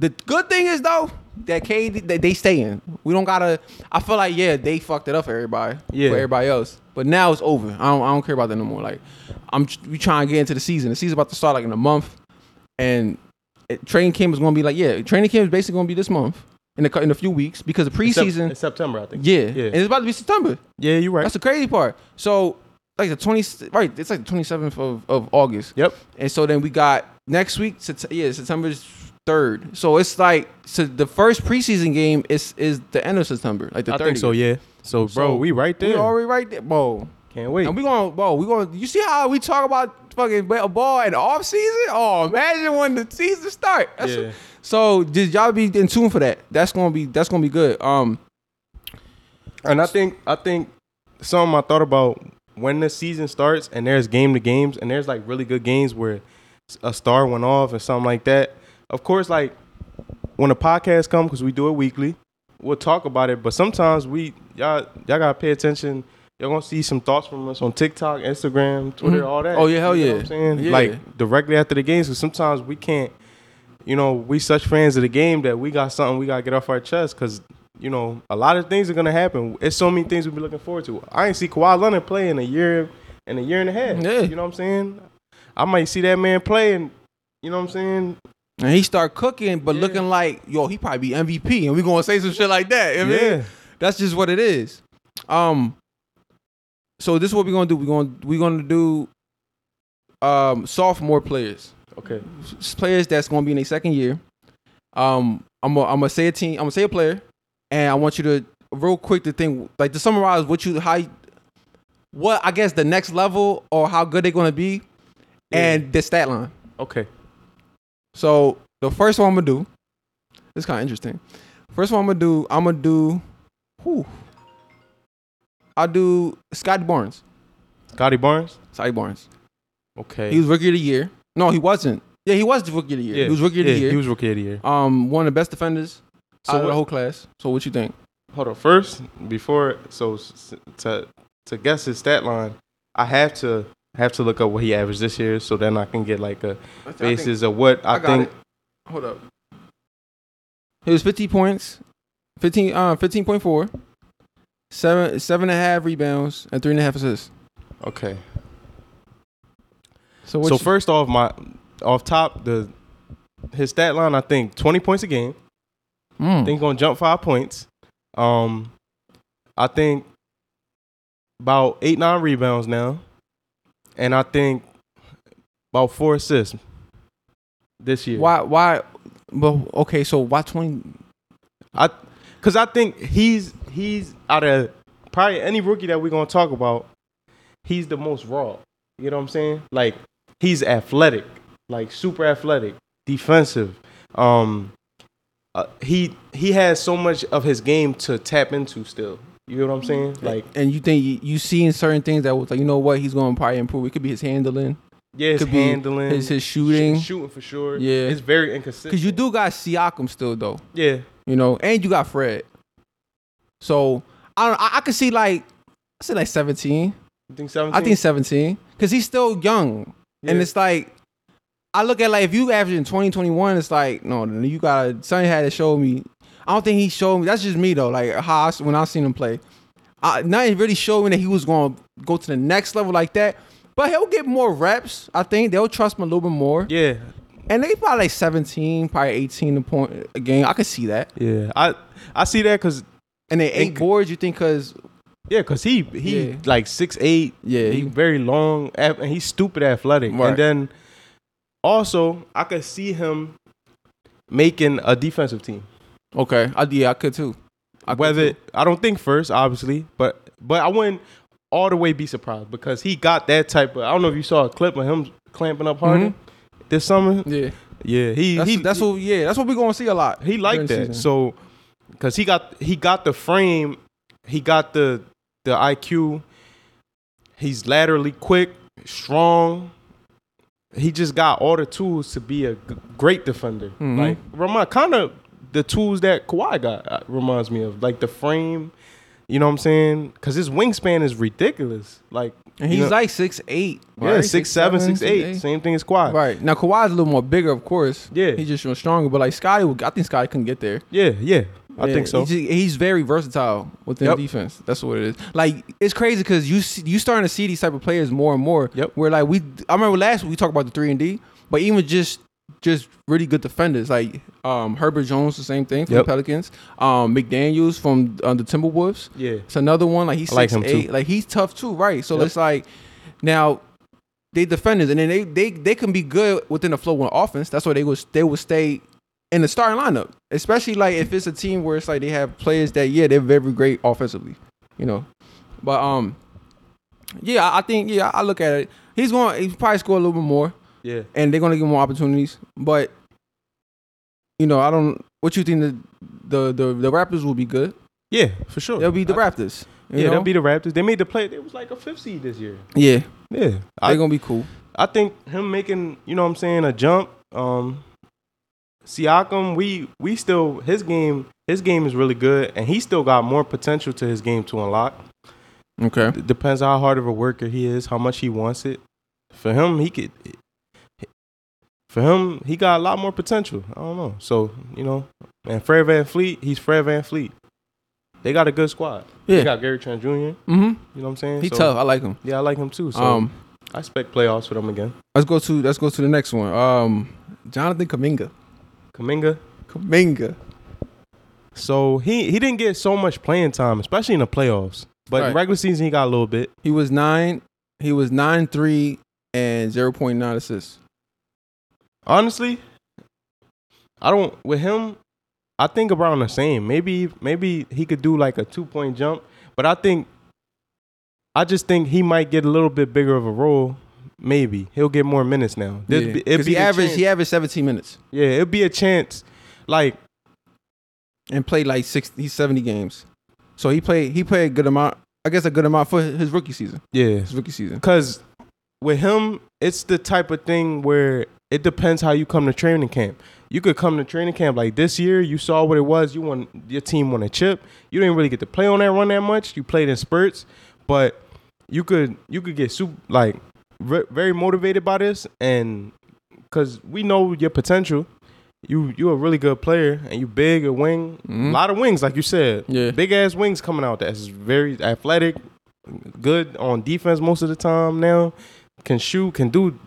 the good thing is though that KD that they staying. We don't gotta. I feel like yeah they fucked it up for everybody. Yeah. For everybody else. But now it's over. I don't I don't care about that no more. Like I'm we trying to get into the season. The season's about to start like in a month, and it, training camp is going to be like yeah, training camp is basically going to be this month in a in a few weeks because the preseason. it's September, I think. Yeah, Yeah. and it's about to be September. Yeah, you're right. That's the crazy part. So like the twenty right, it's like the twenty seventh of, of August, yep. and so then we got next week. Yeah, September third. So it's like so the first preseason game is is the end of September, like the I 30th. think so. Yeah. So, bro, So, we right there. We already right there, bro. Can't wait. And we going, bro, we going. You see how we talk about fucking ba- ball in the off season? Oh, imagine when the season start. That's Yeah. so just y'all be in tune for that. That's gonna be that's gonna be good. Um, And I think I think something I thought about when the season starts and there's game to games and there's like really good games where a star went off or something like that. Of course, like when the podcast come because we do it weekly, we'll talk about it. But sometimes we y'all y'all gotta pay attention. Y'all gonna see some thoughts from us on TikTok, Instagram, Twitter, Mhm. all that. Oh, yeah, hell You know yeah. what I'm saying Yeah. like directly after the games because sometimes we can't. You know, we such fans of the game that we got something we gotta get off our chest because you know, a lot of things are gonna happen. It's so many things we'll be looking forward to. I ain't see Kawhi Leonard play in a year in a year and a half. Yeah. You know what I'm saying? I might see that man play and you know what I'm saying? And he start cooking, but Yeah. looking like yo, he probably be MVP, and we gonna say some shit like that. I mean? that's just what it is. Um, so this is what we're gonna do. We're gonna we're gonna do um sophomore players. Okay. players that's to be in their second year. Um, I'm gonna I'm gonna say a team. I'm gonna say a player, and I want you to real quick to think like to summarize what you how what I guess the next level or how good they're gonna be, and the stat line. Okay. So the first one I'm gonna do. it's kind of interesting. First one I'm gonna do. I'm gonna do. Whew, I'll do Scottie Barnes. Scottie Barnes. Scottie Barnes. Okay. He was rookie of the year. No, he wasn't. Yeah, he was the rookie of the year. yeah. He was rookie of yeah, the year. He was rookie of the year. um, one of the best defenders So out of the whole class. So what you think? Hold on. First, before so to to guess his stat line, I have to have to look up what he averaged this year, so then I can get like a basis of what I, I got think. it. Hold up. It was 15 points, 15 uh 15.4, seven seven and a half rebounds and three and a half assists. Okay. So so you- first off, my off top the his stat line, I think twenty points a game. Mm. I think he's gonna jump five points. Um, I think about eight nine rebounds now, and I think about four assists this year. why why? But okay, so why 20? I because I think he's he's out of probably any rookie that we're gonna talk about, he's the most raw. You know what I'm saying? Like he's athletic, like super athletic, defensive. Um, uh, he he has so much of his game to tap into still. You know what I'm saying? Like and you think you, you seeing certain things that was like you know what he's going to probably improve. It could be his handling, yeah, his could be handling, his his shooting. sh- shooting for sure. Yeah. it's very inconsistent. Because you do got Siakam still though. yeah, you know, and you got Fred. So I don't. I, I could see like I say like seventeen. you think 17? I think seventeen because he's still young, and it's like I look at like if you average in twenty twenty one, it's like no, then you gotta. Sonny had to show me. I don't think he showed me. That's just me though. Like how I, when I seen him play, I, nothing really showed me that he was going to go to the next level like that. But he'll get more reps. I think they'll trust him a little bit more. yeah. And they probably like 17, probably 18 a point a game. I could see that. Yeah, I I see that because And they eight boards. You think because yeah, because he he Yeah. like six eight. Yeah, he he- very long and he's stupid athletic. Right. And then also I could see him making a defensive team. Okay, I, yeah, I could too. I could Whether too. I don't think first, obviously, but but I wouldn't all the way be surprised because he got that type of. I don't know if you saw a clip of him clamping up Harden this summer. yeah, Yeah, he Mm-hmm. that's, he that's what yeah, that's what we're gonna see a lot. he liked that. season. So because he got he got the frame, he got the the IQ. He's laterally quick, strong. He just got all the tools to be a g- great defender. Mhm. Like remind kind of the tools that Kawhi got uh, reminds me of, like the frame. You know what I'm saying? Because his wingspan is ridiculous. Like and he's know- like six eight. yeah, six seven, six eight. Same thing as Kawhi. Right now, Kawhi's a little more bigger, of course. Yeah. he's just stronger. But like Scottie, I think Scottie couldn't get there. Yeah, yeah, I Yeah, think so. He's, he's very versatile within Yep. defense. That's what it is. Like it's crazy because you see, you starting to see these type of players more and more. Yep. Where like we, I remember last week we talked about the three and D, but even just just really good defenders like um, Herbert Jones, the same thing from Yep. the Pelicans. Um, McDaniels from uh, the Timberwolves. yeah, It's another one. Like he's I like him, eight. too. Like he's tough too, right? So Yep. it's like now they defenders, and then they they they can be good within the flow of offense. That's why they was they will stay in the starting lineup, especially like if it's a team where it's like they have players that yeah they're very great offensively, you know. But um, yeah, I I think yeah I look at it. He's going. He's probably score a little bit more, yeah. and they're gonna give more opportunities. But you know, I don't. What you think the the the, the Raptors will be good? Yeah, for sure. They'll be the I- Raptors. Yeah, know? they'll be the Raptors. They made the play. It was like a fifth seed this year. Yeah, Yeah, they're I, gonna be cool. I think him making, you know, what I'm saying a jump. Um, Siakam, we we still his game. His game is really good, and he still got more potential to his game to unlock. Okay. It depends how hard of a worker he is, how much he wants it. For him, he could. For him, he got a lot more potential. I don't know. So you know, and Fred VanVleet, he's Fred VanVleet. They got a good squad. They Yeah. got Gary Trent Jr. You Mm-hmm. know what I'm saying? He's So, tough. I like him. Yeah, I like him too. So um, I expect playoffs for them again. let's go to let's go to the next one. Um, Jonathan Kuminga. Kuminga. Kuminga. So he he didn't get so much playing time, especially in the playoffs. But Right. regular season he got a little bit. He was nine. He was nine three and zero point nine assists. Honestly, I don't with him. I think around the same. Maybe maybe he could do like a two point jump, but I think I just think he might get a little bit bigger of a role. Maybe he'll get more minutes now. There'd Yeah. be- it'd be he averaged he averaged seventeen minutes yeah, it'd be a chance. Like and played like sixty seventy games. So he played he played a good amount. I guess a good amount for his rookie season. yeah, His rookie season. Because with him, it's the type of thing where it depends how you come to training camp. You could come to training camp like this year. You saw what it was. You won. Your team won a chip. You didn't really get to play on that run that much. You played in spurts, but you could you could get super like re- very motivated by this, and because we know your potential. You you a really good player, and you big a wing, Mhm. a lot of wings, like you said. Yeah. big ass wings coming out. That's very athletic, good on defense most of the time. Now can shoot, can do.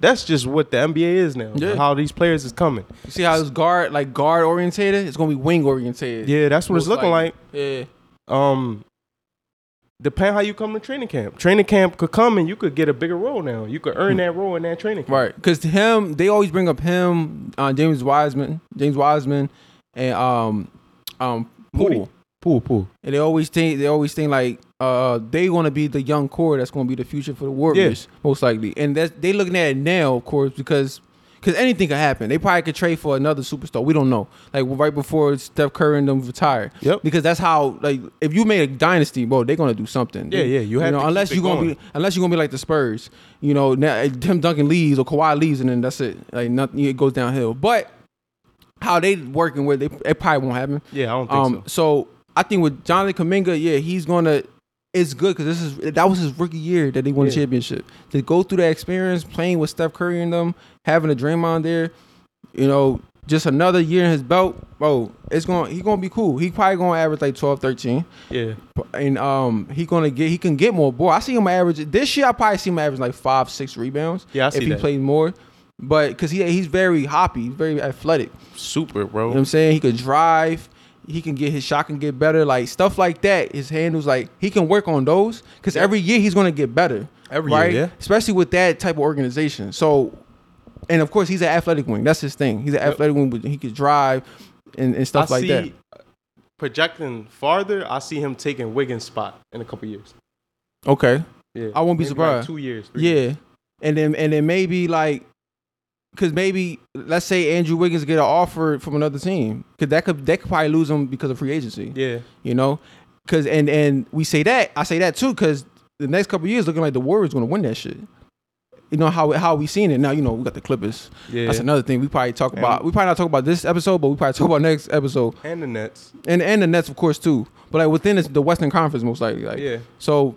That's just what the NBA is now. Yeah. How these players is coming. You see how it's guard like guard orientated? It's gonna be wing orientated. Yeah, that's what it's looking like. Yeah. Um, depend how you come to training camp. Training camp could come and you could get a bigger role now. You could earn that role in that training camp. Right, because to him, they always bring up him, uh, James Wiseman, James Wiseman, and um, um, Moody. Poole. Pool, Poole. And they always think they always think like uh they gonna be the young core that's gonna be the future for the Warriors most likely. And that's they looking at it now, of course, because because anything could happen. They probably could trade for another superstar. We don't know. Like right before Steph Curry and them retire. Yep. Because that's how like if you made a dynasty, bro, they're gonna do something. Yeah, yeah, you have know to unless you're gonna going. be unless you're gonna be like the Spurs. You know, now Tim Duncan leaves or Kawhi leaves and then that's it. Like nothing it goes downhill. But how they working with it, it probably won't happen. Yeah, I don't think Um, so I think with Jonathan Kuminga, yeah, he's gonna. It's good because this is that was his rookie year that they won the championship. To go through that experience, playing with Steph Curry and them, having a Draymond there, you know, just another year in his belt, bro. It's going. He gonna be cool. He probably gonna average like 12, 13. Yeah, and um, he gonna get. He can get more. Boy, I see him average this year. I probably see him average like five, six rebounds. Yeah, I see if he that. plays more. but because he he's very hoppy, very athletic. Super, bro. You know what. I'm saying? He could drive. He can get his shot can get better, like stuff like that. His handles, like he can work on those because every year he's gonna get better. Every year, yeah. Especially with that type of organization. So, and of course he's an athletic wing. That's his thing. He's an athletic wing, but he could drive and, and stuff I like see, that. Projecting farther, I see him taking Wiggins' spot in a couple years. Okay. Yeah, I won't be surprised. Like two years. three years. Yeah, and then and then maybe like, cause maybe let's say Andrew Wiggins get an offer from another team, cause that could that could probably lose him because of free agency. Yeah. You know, cause and and we say that I say that too, cause the next couple years looking like the Warriors gonna win that shit. You know how how we seen it now. You know we got the Clippers. Yeah. That's another thing we probably talk And- about. We probably not talk about this episode, but we probably talk about next episode, and the Nets. and and the Nets of course too. But like within this, the Western Conference most likely. Like, Yeah. so,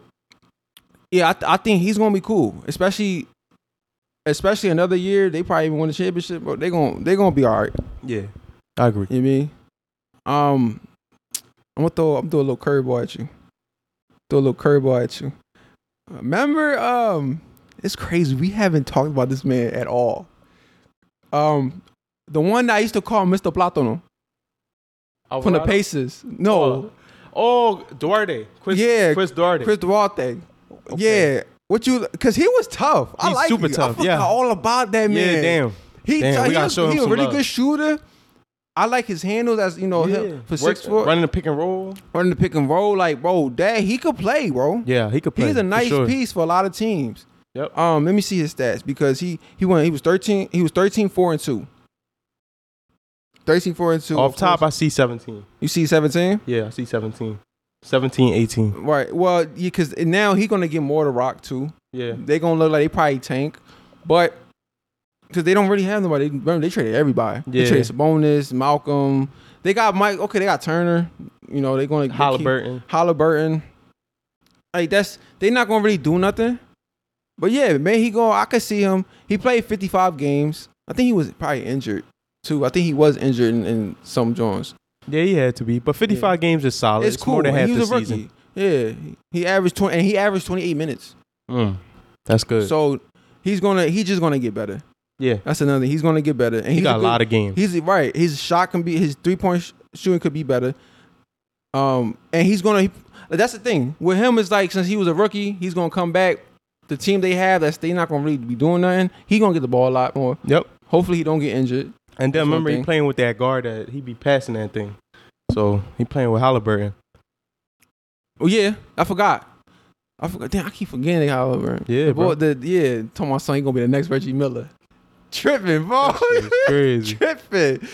yeah, I, th- I think he's gonna be cool, especially, especially another year. They probably even win the championship, but they gonna they gonna be all right. Yeah. I agree. You know what I mean? Um, I'm gonna throw I'm throw a little curveball at you. Throw a little curveball at you. Remember, um, it's crazy. We haven't talked about this man at all. Um, the one that I used to call Mr. Platano from the Alvarado? Pacers. No, Oh, Duarte. Chris, Yeah, Chris Duarte. Chris Duarte. Okay. Yeah. What you? Cause he was tough. I He's like super it. tough, I yeah. all about that man. yeah, damn. He, Damn, we he was, he a really love. good shooter. I like his handles as you know him for six foot running the pick and roll. running the pick and roll. Like bro, dad, he could play, bro. Yeah, he could play. He's a for nice sure. piece for a lot of teams. Yep. Um, let me see his stats because he he went he was 13 he was 13 4 and 2. 13 4 and 2. Off of top. I see 17. you see 17? Yeah, I see 17. 17, 18. Right. Well, yeah, cuz now he going to get more to rock too. Yeah. They going to look like they probably tank. But cuz they don't really have nobody. Remember they traded everybody. Yeah. They traded Sabonis, Malcolm. They got Mike. Okay, they got Turner. You know, they're going to Halliburton. Halliburton. Like that's they not gonna really do nothing. But yeah, man, he go. I could see him. He played 55 games. I think he was probably injured too. I think he was injured in, in some joints. Yeah, he had to be. But 55 games is solid. It's, It's, cool. more than half he the was a rookie. season. Yeah, he- averaged 20, and he averaged 28 minutes. Mm, that's good. So he's gonna. He's just gonna get better. yeah, That's another. He's gonna get better. And he got a good- lot of games. He's right. His shot can be. His three point sh- shooting could be better. Um, and he's gonna. He, that's the thing with him is like since he was a rookie, he's gonna come back. The team they have, that's they not gonna really be doing nothing. He gonna get the ball a lot more. Yep. Hopefully he don't get injured. And then That's remember, he playing with that guard that he be passing that thing. So he playing with Halliburton. Oh yeah, I forgot. I forgot. Damn, I keep forgetting Halliburton. Yeah, the bro. the yeah. Told my son he gonna be the next Reggie Miller. Tripping, bro. Crazy. Tripping.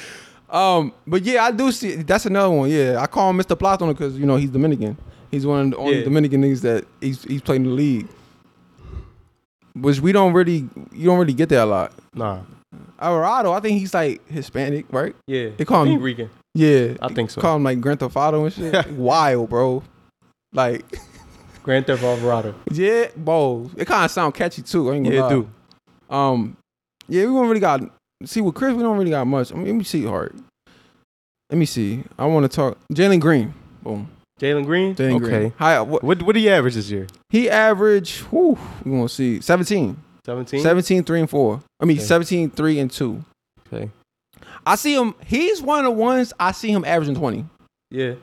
Um, but yeah, I do see. That's another one. Yeah, I call him Mr. Platano because you know he's Dominican. He's one of the only Yeah. Dominican niggas that he's he's playing in the league. Which we don't really, you don't really get that a lot. Nah. Alvarado, I think he's like Hispanic, right? Yeah. They call I think him, Rican. yeah. I think so. Call him like Grand Theft Auto and shit. Wild, bro. Like, Grand Theft Alvarado. yeah, bro. It kind of sound catchy too. I ain't gonna Yeah, lie. it do. Um, yeah, we don't really got. See, with Chris, we don't really got much. I mean, let me see hard. Let me see. I want to talk Jalen Green. Boom. Jalen Green. Jalen okay. Green. Hi, what, What what did he average this year? he averaged. Whew, we gonna see 17. 17. 17, 3 and 4. I mean, Okay. 17, 3 and 2. Okay. I see him. He's one of the ones I see him averaging 20. Yeah.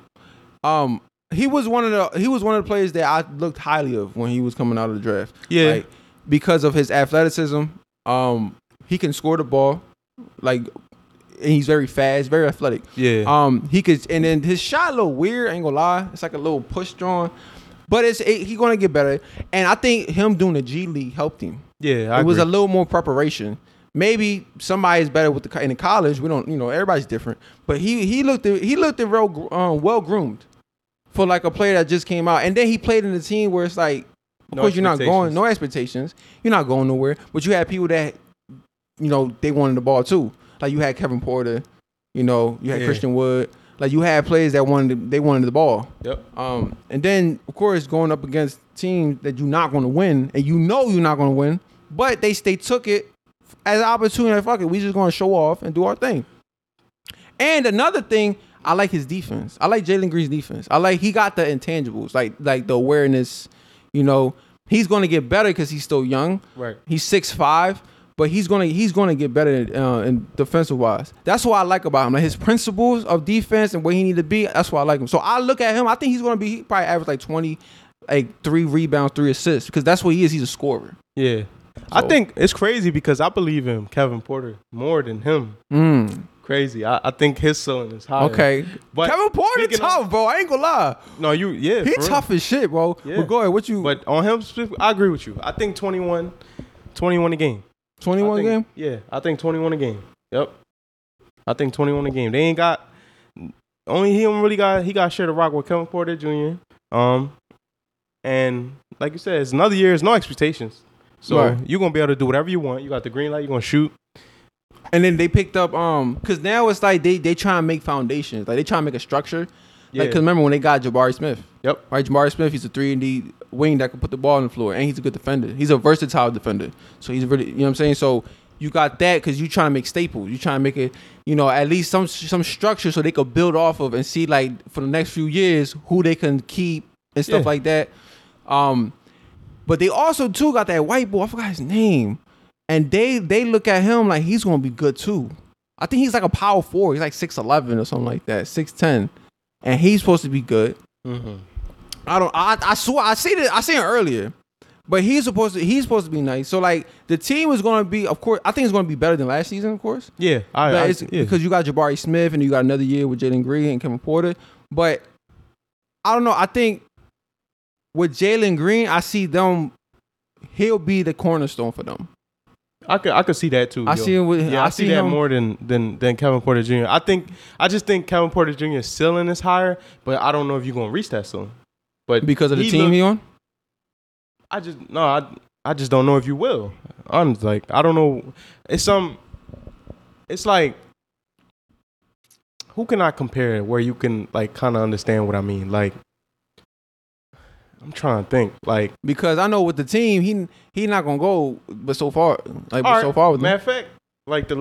Um, he was one of the he was one of the players that I looked highly of when he was coming out of the draft. Yeah. Like, because of his athleticism. Um, he can score the ball, like, and he's very fast, very athletic. yeah. Um, he could, and then his shot a little weird. I ain't gonna lie, it's like a little push drawn, but it's it, he gonna get better. And I think him doing the G League helped him. Yeah. I it was a little more preparation. Maybe somebody's better with the in the college. We don't, you know, everybody's different. But he he looked at, he looked real um, well groomed for like a player that just came out, and then he played in a team where it's like, of No course you're not going, no expectations. You're not going nowhere. But you had people that, you know, they wanted the ball too. Like you had Kevin Porter, you know, you had Yeah. Christian Wood. Like you had players that wanted they wanted the ball. Yep. Um, and then of course going up against teams that you're not going to win, and you know you're not going to win, but they they took it as an opportunity. Like, fuck it, we just going to show off and do our thing. And another thing, I like his defense. I like Jalen Green's defense. I like he got the intangibles, like like the awareness. You know, he's going to get better because he's still young. Right. He's six five, but he's gonna he's gonna get better uh, in defensive wise. That's what I like about him. Like his principles of defense and where he need to be. That's why I like him. So I look at him. I think he's gonna be he probably average like twenty, like three rebounds, three assists because that's what he is. He's a scorer. Yeah. I think it's crazy because I believe in Kevin Porter more than him. Mm, Crazy. I, I think his ceiling is higher. okay, But Kevin Porter tough, of- bro. I ain't gonna lie. No, you yeah. He for real. tough as shit, bro. Yeah. But go ahead. What you? But on him, I agree with you. I think 21, 21 a game. twenty I think- game. Yeah, I think 21 a game. Yep. I think 21 a game. They ain't got only he don't really got he got share to rock with Kevin Porter Jr. Um and like you said, it's another year, it's no expectations. So Right. you're gonna be able to do whatever you want. You got the green light, you're gonna shoot. And then they picked up um because now it's like they they try to make foundations like they try to make a structure. Yeah. Like, cause remember when they got Jabari Smith, Yep. right? Jabari Smith, he's a three and D wing that can put the ball on the floor, and he's a good defender. He's a versatile defender. So he's really, you know what I'm saying. So you got that because you're trying to make staples. You're trying to make it, you know, at least some some structure so they could build off of and see like for the next few years who they can keep and stuff Yeah. like that. Um, but they also too got that white boy. I forgot his name, and they they look at him like he's gonna be good too. I think he's like a power four. He's like six eleven or something like that, six ten, and he's supposed to be good. Mm-hmm. I don't. I I swear I seen it. I seen it earlier, but he's supposed to. He's supposed to be nice. So like the team is going to be. Of course, I think it's going to be better than last season. Of course, Yeah, I, but I yeah. because you got Jabari Smith and you got another year with Jalen Green and Kevin Porter. But I don't know. I think with Jalen Green, I see them. He'll be the cornerstone for them. I could I could see that too. I yo. see him with. Yeah, I, see, that him- more than than than Kevin Porter Jr. I think I just think Kevin Porter Jr.'s ceiling is higher, but I don't know if you're gonna reach that ceiling. But because of the he team look- he on. I just no, I I just don't know if you will. I'm like I don't know. It's some. It's like who can I compare where you can like kind of understand what I mean? Like I'm trying to think. Like Because I know with the team, he he not gonna go, but so far, like all so far with them. matter of fact, like the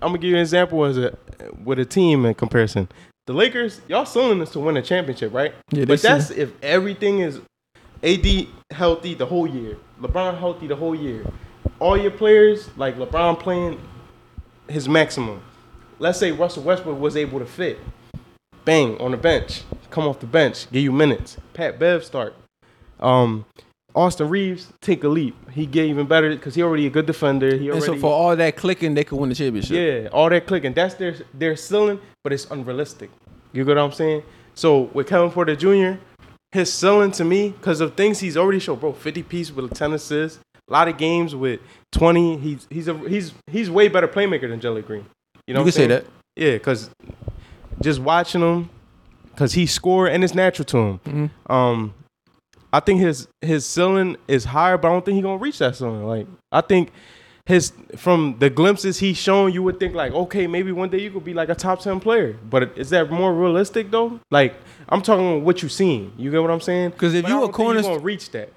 I'm gonna give you an example as a with a team in comparison. The Lakers, y'all selling is to win a championship, right? Yeah, But see- that's if everything is AD healthy the whole year, LeBron healthy the whole year, all your players like LeBron playing his maximum. Let's say Russell Westbrook was able to fit, bang on the bench, come off the bench, give you minutes. Pat Bev start. Um, Austin Reaves take a leap. He get even better because he already a good defender. He and so for all that clicking, they could win the championship. yeah, all that clicking. That's their their ceiling, but it's unrealistic. You get what I'm saying? So with Kevin Porter Jr., his ceiling to me, because of things he's already showed, bro, 50 piece with 10 assists, a lot of games with 20. He's he's a he's he's way better playmaker than Jelly Green. You know, you what can I'm say that. Yeah, because just watching him, because he score and it's natural to him. Mhm. Um, I think his his ceiling is higher, but I don't think he gonna reach that ceiling. Like I think his from the glimpses he's shown, you would think like, okay, maybe one day you could be like a top ten player. But is that more realistic though? Like I'm talking what you've seen. You get what I'm saying? Because if But you a corner- gonna reach that.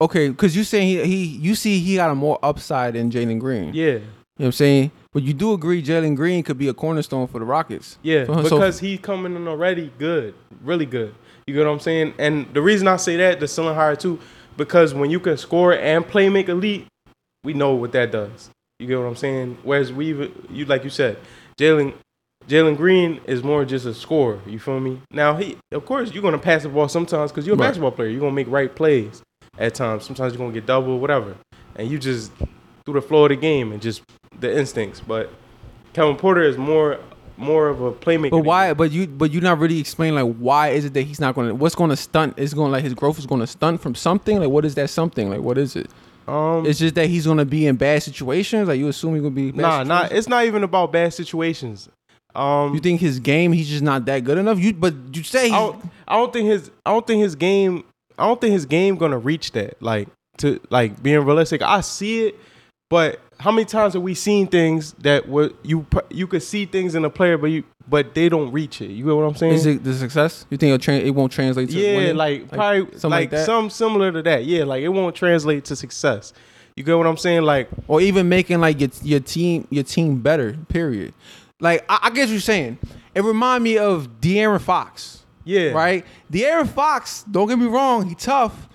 Okay, because you saying he, he you see he got a more upside than Jalen Green. Yeah, You know what I'm saying? But you do agree Jalen Green could be a cornerstone for the Rockets. yeah, So- so- because he's coming in already good, really good. You get what I'm saying? And the reason I say that the ceiling higher too, because when you can score and play make elite, we know what that does. You get what I'm saying? Whereas we, you like you said, Jalen, Jalen Green is more just a scorer. You feel me? Now he, of course, you're gonna pass the ball sometimes because you're a Right. basketball player. You're gonna make right plays at times. Sometimes you're gonna get double, whatever, and you just through the flow of the game and just the instincts. But Kevin Porter is more, more of a playmaker. But why? But you but you not really explain like why is it that he's not going to? What's going to stunt? Is going like his growth is going to stunt from something? Like what is that something? Like what is it? Um, It's just that he's going to be in bad situations. Like you assume he's going to be. in bad nah, nah. It's not even about bad situations. Um, You think his game? He's just not that good enough. You but you say he's, I don't, I don't think his I don't think his game I don't think his game gonna reach that like to like being realistic. I see it, but how many times have we seen things that were you you could see things in a player, but you but they don't reach it. You get what I'm saying? is it the success? You think it'll tra- it won't translate to yeah, winning? like, probably something like, like that? some similar to that. Yeah, like it won't translate to success. You get what I'm saying? Like or even making like your your team your team better. Period. Like I, I what you're saying. It remind me of De'Aaron Fox. yeah, right? De'Aaron Fox, don't get me wrong, he tough,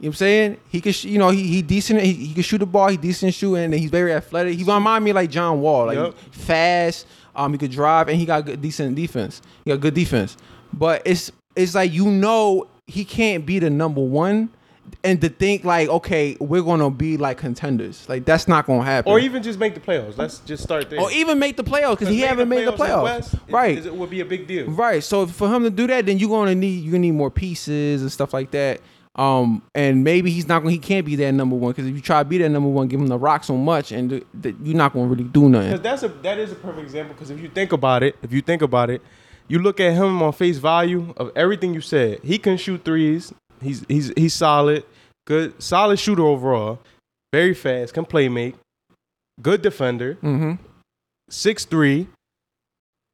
You know what I'm saying? He could, sh- you know, he he decent. He, he can shoot the ball. He decent shooting, and he's very athletic. He remind me like John Wall, like Yep. fast. Um, he could drive, and he got good, decent defense. He got good defense. But it's it's like you know he can't be the number one, and to think like okay we're gonna be like contenders, like that's not gonna happen. Or even just make the playoffs. Let's just start there. or even make the playoffs because he haven't made the playoffs. West, right. it would be a big deal. Right. So for him to do that, then you're gonna need gonna need more pieces and stuff like that. Um, and maybe he's not gonna he can't be that number one because if you try to be that number one, give him the rock so much, and th- th- you're not gonna really do nothing. Because that's a that is a perfect example. Because if you think about it, if you think about it, you look at him on face value of everything you said. He can shoot threes. He's he's he's solid, good, solid shooter overall. Very fast, can play make, good defender, Mm-hmm. six three.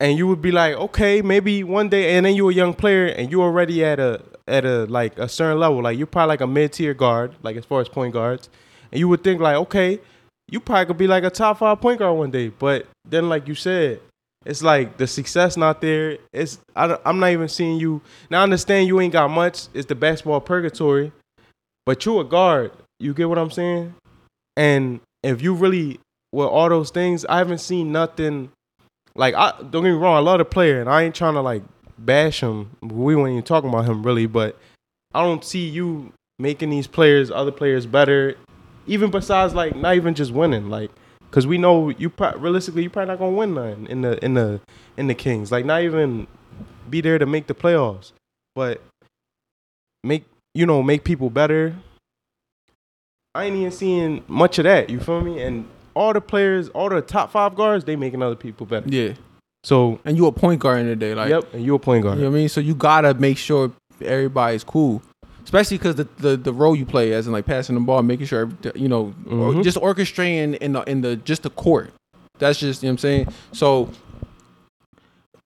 And you would be like, okay, maybe one day, and then you're a young player, and you're already at a at a like a certain level. Like you're probably like a mid tier guard, like as far as point guards, and you would think like, okay, you probably could be like a top five point guard one day. But then, like you said, it's like the success not there. It's I I'm not even seeing you now. I understand you ain't got much. It's the basketball purgatory, but you a guard. You get what I'm saying? And if you really with all those things, I haven't seen nothing. Like I don't get me wrong, I love the player, and I ain't trying to like bash him. We weren't even talking about him really, but I don't see you making these players, other players, better. Even besides like not even just winning, like because we know you pro- realistically you probably not gonna win nothing in the in the in the Kings. Like not even be there to make the playoffs, but make you know make people better. I ain't even seeing much of that. You feel me? And all the players, all the top five guards, they making other people better. Yeah. So And you a point guard in the day, like yep, and you a point guard. you know what I mean. So you gotta make sure everybody's cool, especially because the, the the role you play, as in like passing the ball, making sure you know, or Mhm. just orchestrating in the in the just the court. That's just you know what I'm saying. So.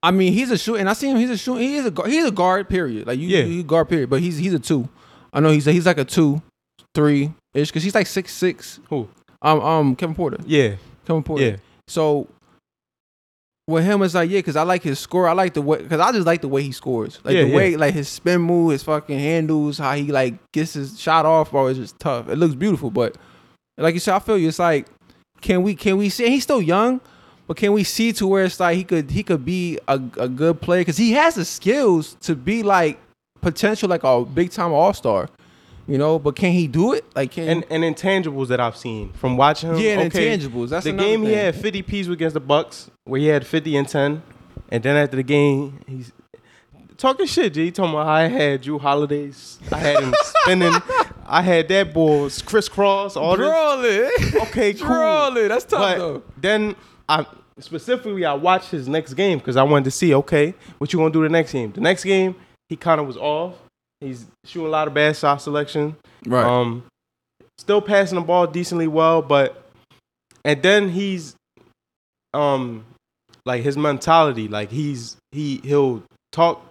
I mean, he's a shoot, and I see him. He's a shoot. He is a guard. He's a guard. Period. Like you, Yeah. you guard. Period. But he's he's a two. I know he's a, he's like a two, three ish, because he's like six six. Who? Um um Kevin Porter. Yeah, Kevin Porter. yeah. So with him, it's like yeah, because I like his score. I like the way because I just like the way he scores. Like Yeah, the yeah. way like his spin move, his fucking handles, how he like gets his shot off, bro. It's just tough. It looks beautiful, but like you said, I feel you. It's like can we can we see? He's still young, but can we see to where it's like he could he could be a, a good player because he has the skills to be like potential like a big time all star. You know, but can he do it? Like can And and intangibles that I've seen from watching him. yeah, okay, intangibles. That's the game he had 50 piece against the Bucks, where he had 50 and 10, and then after the game he's talking shit. G, he talking about I had Jrue Holidays, I had him spinning, I had that boy crisscross, all this. Draw it. Okay, cool. Draw it. That's tough But though. then I specifically I watched his next game because I wanted to see okay what you gonna do the next game. The next game he kind of was off. He's shooting a lot of bad shot selection. Right. Um, still passing the ball decently well, but and then he's um like his mentality, like he's he he'll talk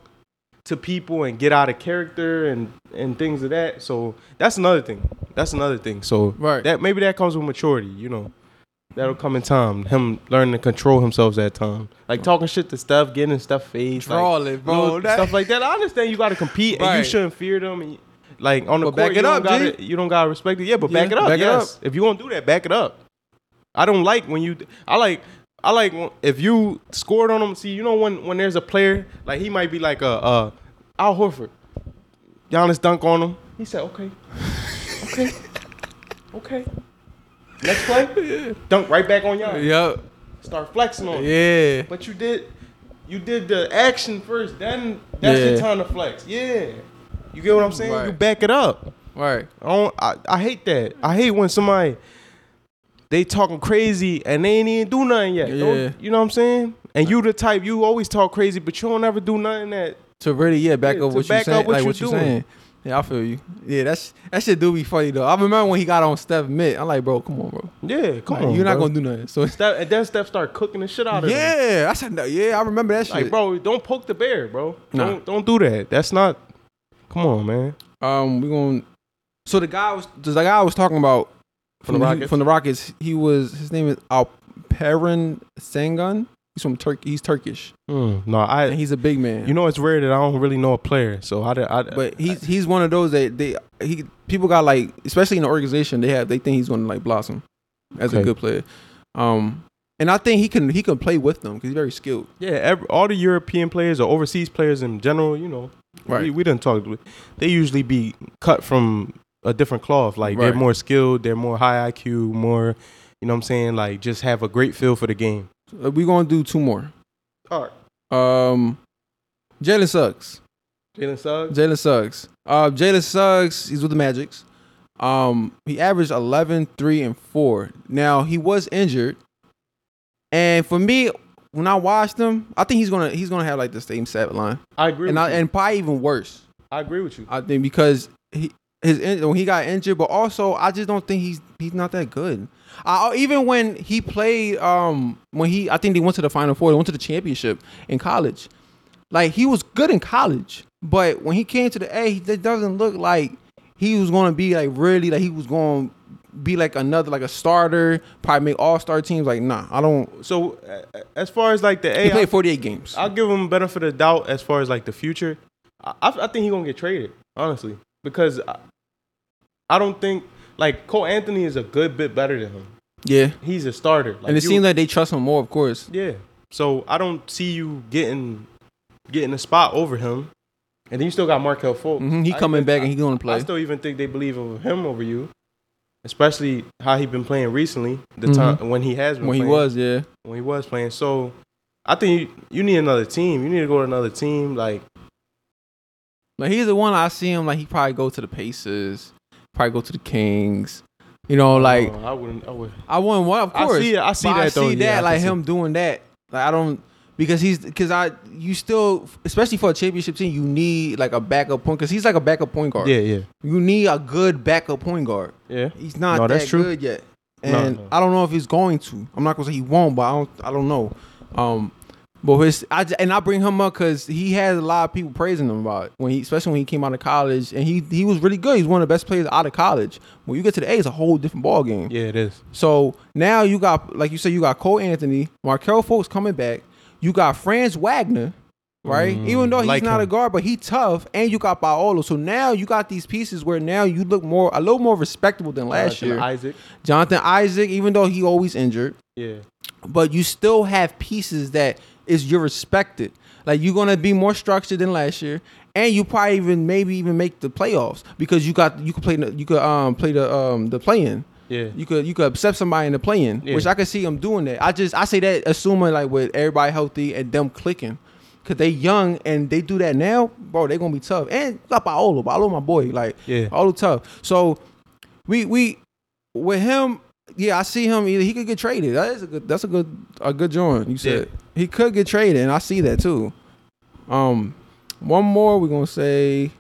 to people and get out of character and and things of that. So that's another thing. That's another thing. So Right. that maybe that comes with maturity, you know. That'll come in time. Him learning to control himself that time. Like talking shit to stuff, getting in stuff face. like, bro. That- stuff like that. I understand you got to compete and you shouldn't fear them. And, like on the But court, back you it don't up, gotta, G. you don't gotta respect it. Yeah, but back it up. back it yes, if you gonna do that, back it up. I don't like when you. I like. I like if you scored on them. See, you know when when there's a player like he might be like a uh, Al Horford. Giannis dunk on him. He said, "Okay, okay, okay." Next play, dunk right back on y'all. Yep. Start flexing on. him. Yeah. But you did you did the action first, then that's your Yeah. time to flex. Yeah. You get what I'm saying? Right. You back it up. Right. I don't I, I hate that. I hate when somebody they talking crazy and they ain't even do nothing yet. Don't- Yeah. you know what I'm saying? And you the type you always talk crazy, but you don't ever do nothing that To really, yeah, back Yeah, up what you back saying. what like you what you saying. Yeah, I feel you. Yeah, that's that shit do be funny though. I remember when he got on Steph mid. I'm like, bro, come on, bro. Yeah, come Like, on. you're not bro. gonna do nothing. So Steph, and then Steph start cooking the shit out of him. yeah, I said no, yeah, I remember that shit. Like, bro, don't poke the bear, bro. Nah. Don't don't do that. That's not come on, man. Um, we gonna. So the guy was the guy I was talking about From the Rockets? From the Rockets, he was his name is Alperen Sengun. He's from Turkey. He's Turkish. Mm, no, And I. he's a big man. You know, it's rare that I don't really know a player, so I. I but he's he's one of those that they he people got like especially in the organization they have they think he's going to like blossom as a good player. Um, and I think he can he can play with them because he's very skilled. yeah, every, all the European players or overseas players in general, you know, Right. we, we didn't talk. They usually be cut from a different cloth. Like they're more skilled, they're more high IQ, more. You know what I'm saying? Like just have a great feel for the game. Uh, We're gonna do two more. All right. Um, Jalen Suggs. Jalen Suggs. Jalen Suggs. Uh, Jalen Suggs. He's with the Magics. Um, he averaged 11, 3, and 4. Now he was injured, and for me, when I watched him, I think he's gonna he's gonna have like the same set line, I agree. and with I, you. and probably even worse. I agree with you. I think because he his when he got injured, but also I just don't think he's he's not that good. I, even when he played, um, when he I think they went to the Final Four, they went to the championship in college. Like he was good in college, but when he came to the A, it doesn't look like he was going to be like really like he was going to be like another like a starter, probably make All Star teams. Like nah, I don't. So as far as like the A, He played 48 games. I'll give him benefit of doubt as far as like the future. I, I I think he's gonna get traded, honestly, because I, I don't think like Cole Anthony is a good bit better than him. yeah, He's a starter, like and it you- seems like they trust him more, of course. yeah. So I don't see you getting getting a spot over him. And then you still got Markelle Fultz. hmm He I coming even- back and he going to play. I still even think they believe of him over you, especially how he been playing recently. The Mhm. time when he has been when he was, yeah. when he was playing. So I think you, you need another team. You need to go to another team. Like Like he's the one I see him like he probably go to the Pacers, probably go to the Kings. You know, like uh, I wouldn't. I would. I wouldn't want, of I course. see I see that, I though. see Yeah, that I like can see him doing that. Like I don't because he's because I you still especially for a championship team you need like a backup point because he's like a backup point guard. Yeah, yeah, You need a good backup point guard. yeah. He's not No, that that's true. good yet, No, and no. I don't know if he's going to. I'm not gonna say he won't, but I don't. I don't know. Um, but his I and I bring him up because he had a lot of people praising him about it when he, especially when he came out of college, and he he was really good. He's one of the best players out of college. When you get to the A, it's a whole different ball game. Yeah, it is. So now you got, like you said, you got Cole Anthony, Markelle Fultz coming back. You got Franz Wagner, right? Mm, Even though he's like not a guard, but he tough, and you got Paolo. So now you got these pieces where now you look more, a little more respectable than last Jonathan year. Isaac. Jonathan Isaac, even though he always injured, Yeah, but you still have pieces that is you're respected. Like you're gonna be more structured than last year, and you probably even maybe even make the playoffs because you got you could play the, you could um play the um the play in. yeah. You could you could upset somebody in the play-in, Yeah. which I could see them doing that. I just I say that assuming like with everybody healthy and them clicking, cause they young and they do that now, bro. They gonna be tough. And got Paolo, Paolo my boy, like Yeah. Paolo tough. So we we with him, yeah, I see him. Either he could get traded. That is a good. That's a good a good joint. You said he could get traded, and I see that too. Um, one more we're gonna say,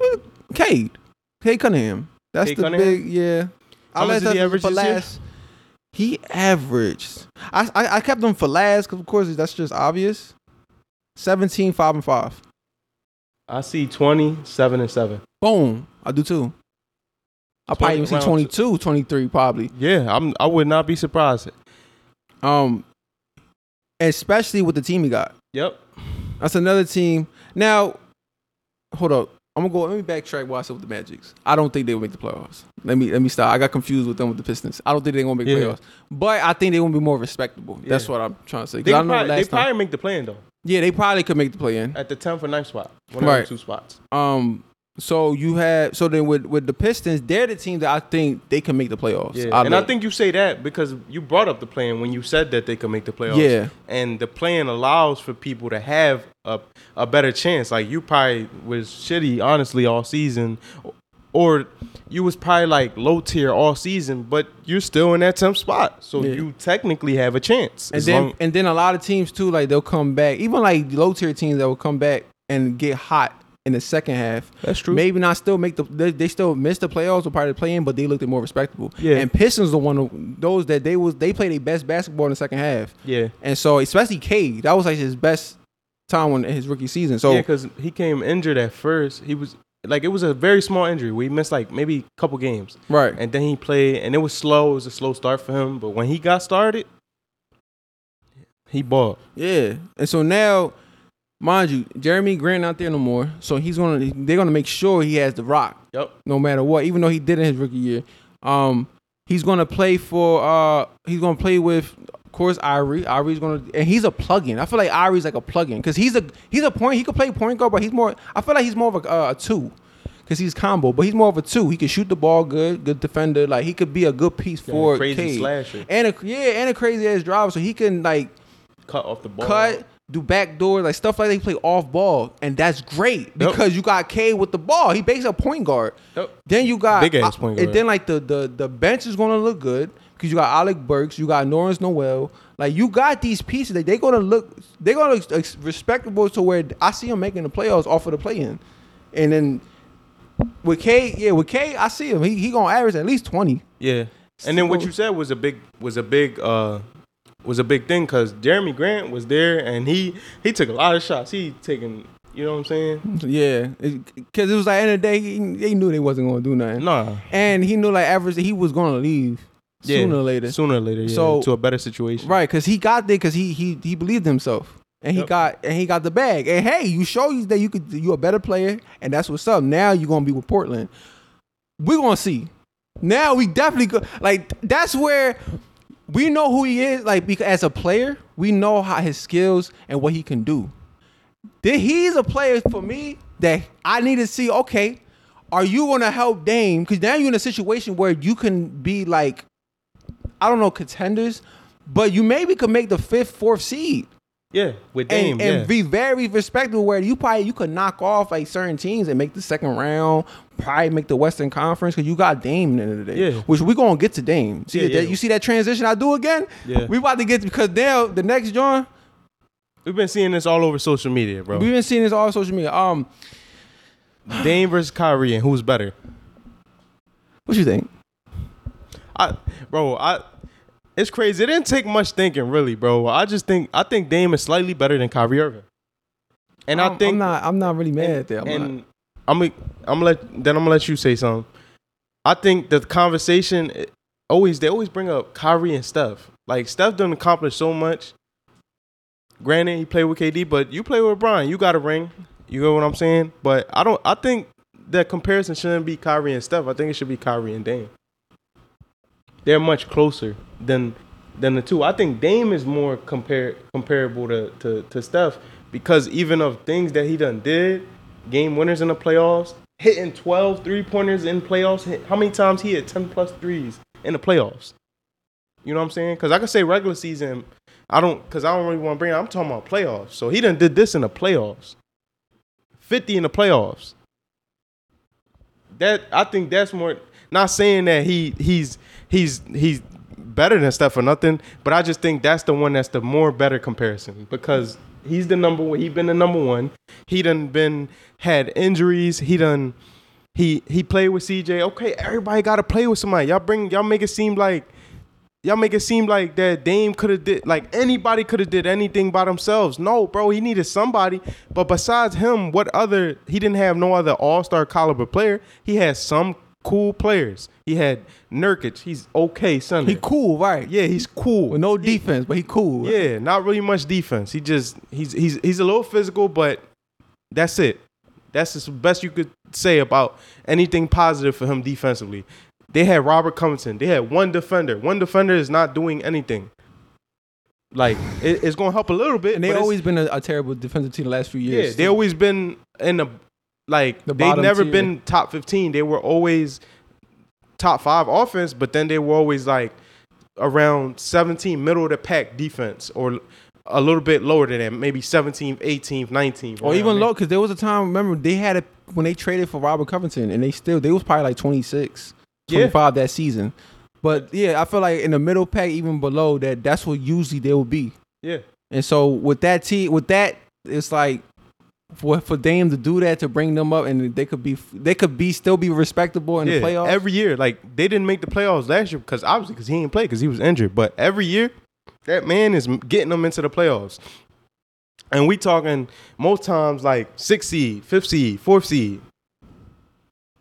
eh, Cade, Cade Cunningham. That's Cade the Cunningham? big yeah. How much did he average for year? last. He averaged. I, I I kept him for last because of course that's just obvious. 17, 5, and 5. I see 20, 7, and 7. Boom. I do too. I probably even see round 22, 23 probably. Yeah, I'm. I would not be surprised. Um, especially with the team he got. Yep. That's another team. Now, hold up. I'm gonna go. Let me backtrack. I said with the Magics. I don't think they will make the playoffs. Let me let me stop. I got confused with them with the Pistons. I don't think they're gonna make Yeah. playoffs. But I think they gonna be more respectable. That's what I'm trying to say. They, I could know probably, they probably make the plan though Yeah, they probably could make the play in. at the 10th or 9th spot. One Right. of the two spots. Um. So you have so then with with the Pistons, they're the team that I think they can make the playoffs. Yeah, I and I think you say that because you brought up the plan when you said that they could make the playoffs. Yeah. and the plan allows for people to have a a better chance. Like you probably was shitty, honestly, all season, or you was probably like low tier all season, but you're still in that 10th spot, so Yeah. you technically have a chance. And then long- and then a lot of teams too, like they'll come back. Even like low tier teams that will come back and get hot in the second half. that's true. Maybe not still make the they, they still missed the playoffs or part of the play in, but they looked more respectable. Yeah. And Pistons the one of those that they was they played their best basketball in the second half. Yeah, And so especially K, that was like his best time when in his rookie season. So yeah, because he came injured at first. He was like it was a very small injury. We missed like maybe a couple games. right. And then he played, and it was slow. It was a slow start for him. But when he got started, He bought. Yeah, and so now, mind you, Jerami Grant not there no more. So he's gonna they're gonna make sure he has the rock Yep. no matter what. Even though he did in his rookie year, um, he's gonna play for uh he's gonna play with of course Ivory. Ivory's gonna and he's a plug-in. I feel like Ivory's like a plug-in because he's a he's a point. He could play point guard, but he's more. I feel like he's more of a, uh, a two. Cause he's combo, but he's more of a two. He can shoot the ball good, good defender. Like he could be a good piece Yeah, for crazy Cade. slasher. and a yeah, and a crazy ass driver. So he can like Cut off the ball. cut, do backdoor, like stuff like that. He play off ball, and that's great because you got K with the ball. He basically a point guard. Yep. Then you got Big ass uh, point And guard. then like the the the bench is gonna look good because you got Alec Burks, you got Nerlens Noel. Like you got these pieces that they gonna look, they're gonna look respectable to where I see them making the playoffs off of the play in, and then with K, yeah, with K, I see him. He he gonna average at least twenty. Yeah. And then what you said was a big was a big uh was a big thing because Jerami Grant was there and he he took a lot of shots. He taking you know what I'm saying? Yeah, because it, was like end of the day, he, they knew they wasn't gonna do nothing. Nah. And he knew like average he was gonna leave Yeah. sooner or later. Sooner or later, yeah. So- to a better situation. Right, because he got there because he he he believed himself. And he Yep. got and he got the bag. And hey, you show you that you could you a better player, and that's what's up. Now you're gonna be with Portland. We're gonna see. Now we definitely go like that's where we know who he is. Like as a player, we know how his skills and what he can do. He's a player for me that I need to see. Okay, are you gonna help Dame? Because now you're in a situation where you can be like, I don't know, contenders, but you maybe could make the fifth, fourth seed Yeah. With Dame, and, and yeah. be very respectable. Where you probably you could knock off like certain teams and make the second round, probably make the Western Conference because you got Dame at the end of the day. Yeah. Which we gonna get to Dame. See Yeah, that, yeah. you see that transition I do again? Yeah. We about to get because now the next John. We've been seeing this all over social media, bro. We've been seeing this all on social media. Um, Dame versus Kyrie and who's better? what you think? I bro, I it's crazy. It didn't take much thinking, really, bro. I just think I think Dame is slightly better than Kyrie Irving. And I'm, I think I'm not. I'm not really mad at that. I'm and not. I'm gonna I'm let then I'm gonna let you say something. I think the conversation always they always bring up Kyrie and Steph. Like Steph done accomplished so much. Granted, he played with KD, but you play with Bron. You got a ring. You know what I'm saying? But I don't. I think that comparison shouldn't be Kyrie and Steph. I think it should be Kyrie and Dame. They're much closer than than the two. I think Dame is more compare comparable to, to to Steph because even of things that he done did, game winners in the playoffs, hitting 12 three pointers in playoffs. Hit, how many times he hit 10 plus threes in the playoffs? You know what I'm saying? Because I could say regular season, I don't, because I don't really want to bring. it. I'm talking about playoffs. So he done did this in the playoffs. 50 in the playoffs. That I think that's more. Not saying that he he's he's he's better than Steph or nothing, but I just think that's the one that's the more better comparison because he's the number one. He been the number one. He done been had injuries. He done he he played with CJ. Okay, everybody got to play with somebody. Y'all bring y'all make it seem like y'all make it seem like that Dame could have did like anybody could have did anything by themselves. No, bro, he needed somebody. But besides him, what other he didn't have no other all star caliber player. He had some cool players. He had Nurkic. He's okay, son. He cool, right? yeah, he's cool. With no defense, but he cool. Yeah, not really much defense. He just he's he's he's a little physical, but that's it. That's the best you could say about anything positive for him defensively. They had Robert Covington. They had one defender. One defender is not doing anything. Like it- it's gonna help a little bit. And they but it's- always been a, a terrible defensive team the last few years. yeah. They always been in the like The they've never tier. been top fifteen. They were always top five offense, but then they were always like around 17, middle of the pack defense, or a little bit lower than that, maybe 17th, 18th, 19th. or even low because there was a time. Remember they had it when they traded for Robert Covington, and they still they was probably like 26, Yeah. 25 that season. But yeah, I feel like in the middle pack, even below that, that's what usually they will be. Yeah, And so with that team, with that, it's like for for Dame to do that to bring them up, and they could be they could be still be respectable in yeah. the playoffs. Every year, like they didn't make the playoffs last year because obviously because he didn't play because he was injured. But every year, that man is getting them into the playoffs. And we talking most times like six seed, fifth seed, fourth seed.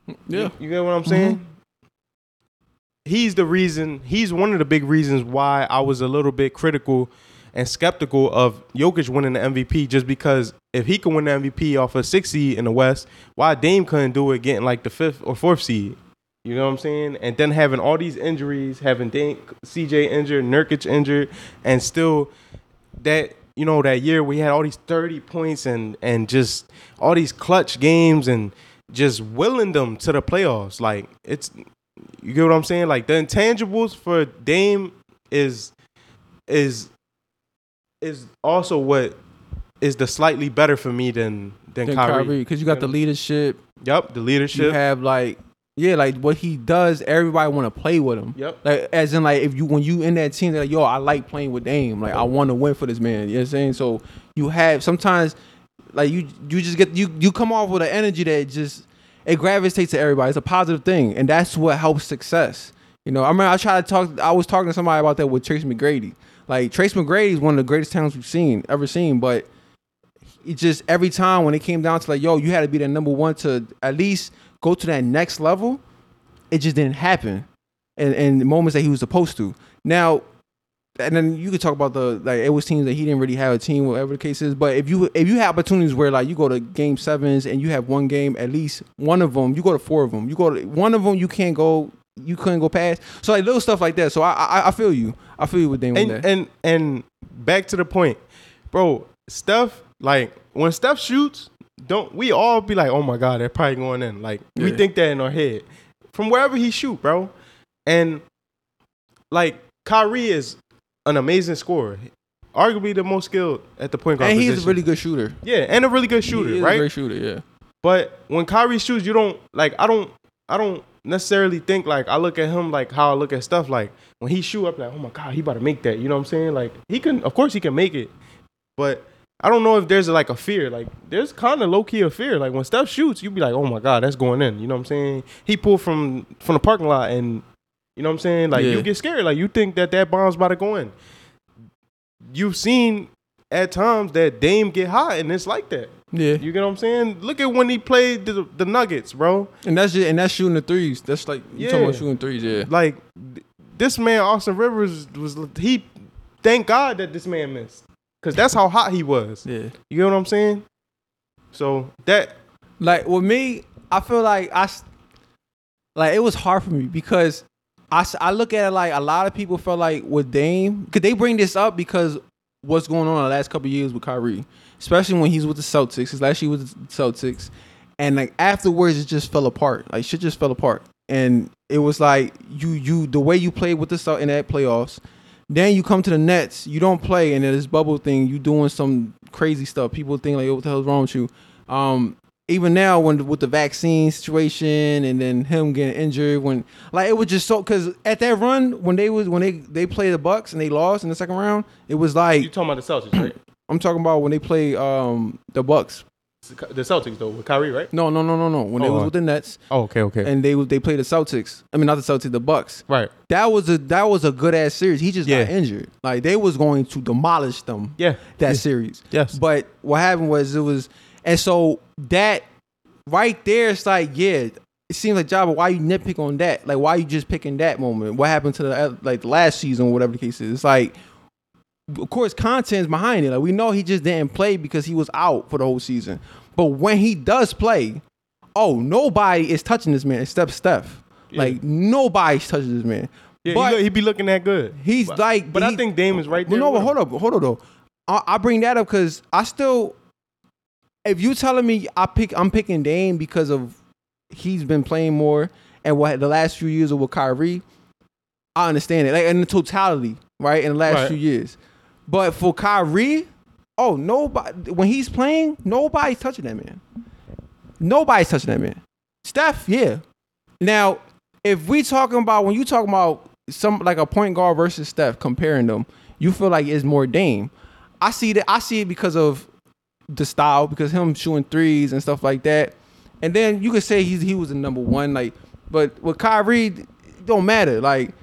yeah, You, you get what I'm saying? Mm-hmm. He's the reason, he's one of the big reasons why I was a little bit critical and skeptical of Jokic winning the MVP just because if he can win the MVP off a six seed in the West, why Dame couldn't do it getting like the fifth or fourth seed? You know what I'm saying? And then having all these injuries, having Dame, CJ injured, Nurkic injured, and still that you know that year we had all these 30 points and and just all these clutch games and just willing them to the playoffs. Like it's you get what I'm saying? Like the intangibles for Dame is is is also what is the slightly better for me than than, Then Kyrie. Kyrie, because you got the leadership. Yep, the leadership. You have like, yeah, like what he does. Everybody want to play with him. Yep. Like as in like if you when you in that team, they're like yo, I like playing with Dame. Like I want to win for this man. You know what I'm saying? So you have sometimes like you you just get you you come off with an energy that just it gravitates to everybody. It's a positive thing, and that's what helps success. You know, I remember I tried to talk. I was talking to somebody about that with Tracy McGrady. Like Tracy McGrady is one of the greatest talents we've seen ever seen, but it just every time when it came down to like, yo, you had to be the number one to at least go to that next level. It just didn't happen, and and the moments that he was supposed to. Now, and then you could talk about the like it was teams that he didn't really have a team, whatever the case is. But if you if you have opportunities where like you go to game sevens and you have one game, at least one of them, you go to four of them. You go to one of them, you can't go, you couldn't go past. So like little stuff like that. So I I, I feel you. I feel you with Dame and and and back to the point, bro. Steph, like when Steph shoots, don't we all be like, oh my god, they're probably going in. Like we think that in our head from wherever he shoot, bro. And like Kyrie is an amazing scorer, arguably the most skilled at the point guard and he's a really good shooter. yeah, and a really good shooter, he is right? A great shooter, yeah. But when Kyrie shoots, you don't like. I don't. I don't necessarily think like I look at him like how I look at stuff. Like when he shoot up, like oh my god, he about to make that. You know what I'm saying? Like he can, of course, he can make it. But I don't know if there's like a fear. Like there's kind of low key a fear. Like when Steph shoots, you'd be like, oh my god, that's going in. You know what I'm saying? He pulled from from the parking lot, and you know what I'm saying? Like Yeah. you get scared. Like you think that that bomb's about to go in. You've seen at times that Dame get hot, and it's like that. Yeah. You get what I'm saying? Look at when he played the, the Nuggets, bro. And that's just, and that's shooting the threes. That's like you talking about shooting threes, yeah. Like this man, Austin Rivers, was he? Thank God that this man missed, cause that's how hot he was. Yeah. You get what I'm saying? So that Like with me, I feel like I like it was hard for me because I, I look at it like a lot of people felt like with Dame, could they bring this up because what's going on in the last couple of years with Kyrie, especially when he's with the Celtics. His last year with the Celtics, and like afterwards, it just fell apart. Like shit just fell apart, and it was like you you the way you played with the Celt in that playoffs. Then you come to the Nets, you don't play, and then this bubble thing, you doing some crazy stuff. People think like, "Oh, what the hell's wrong with you?" Um, even now, when with the vaccine situation, and then him getting injured, when like it was just so because at that run when they was when they they played the Bucks and they lost in the second round, it was like you talking about the Celtics, right? I'm talking about when they play um the Bucks. The Celtics though with Kyrie, right? No, no, no, no, no. When they Oh, was uh, with the Nets Oh, okay, okay, and they they played the Celtics. I mean, not the Celtics, the Bucks. right. That was a that was a good ass series. He just got injured. Like they was going to demolish them. Yeah, that yeah. series. Yes. But what happened was it was, and so that right there, it's like yeah, it seems like Jabba. Why you nitpick on that? Like why you just picking that moment? What happened to the like the last season, or whatever the case is? It's like. Of course, content's behind it. Like we know he just didn't play because he was out for the whole season. But when he does play, oh, nobody is touching this man except Steph. Yeah. Like nobody's touching this man. Yeah, but he, look- he be looking that good. he's but, like, but I think Dame is right there. no, but hold up, hold on though. I, I bring that up because I still, if you telling me I pick, I'm picking Dame because of he's been playing more and what the last few years of with Kyrie, I understand it. Like in the totality, right? In the last Right. few years, but for Kyrie, oh nobody when he's playing, nobody's touching that man. Nobody's touching that man. Steph, yeah. Now, if we talking about when you talking about some like a point guard versus Steph, comparing them, you feel like it's more Dame. I see that. I see it because of the style, because him shooting threes and stuff like that. And then you could say he's he was the number one, like, but with Kyrie, don't matter. Like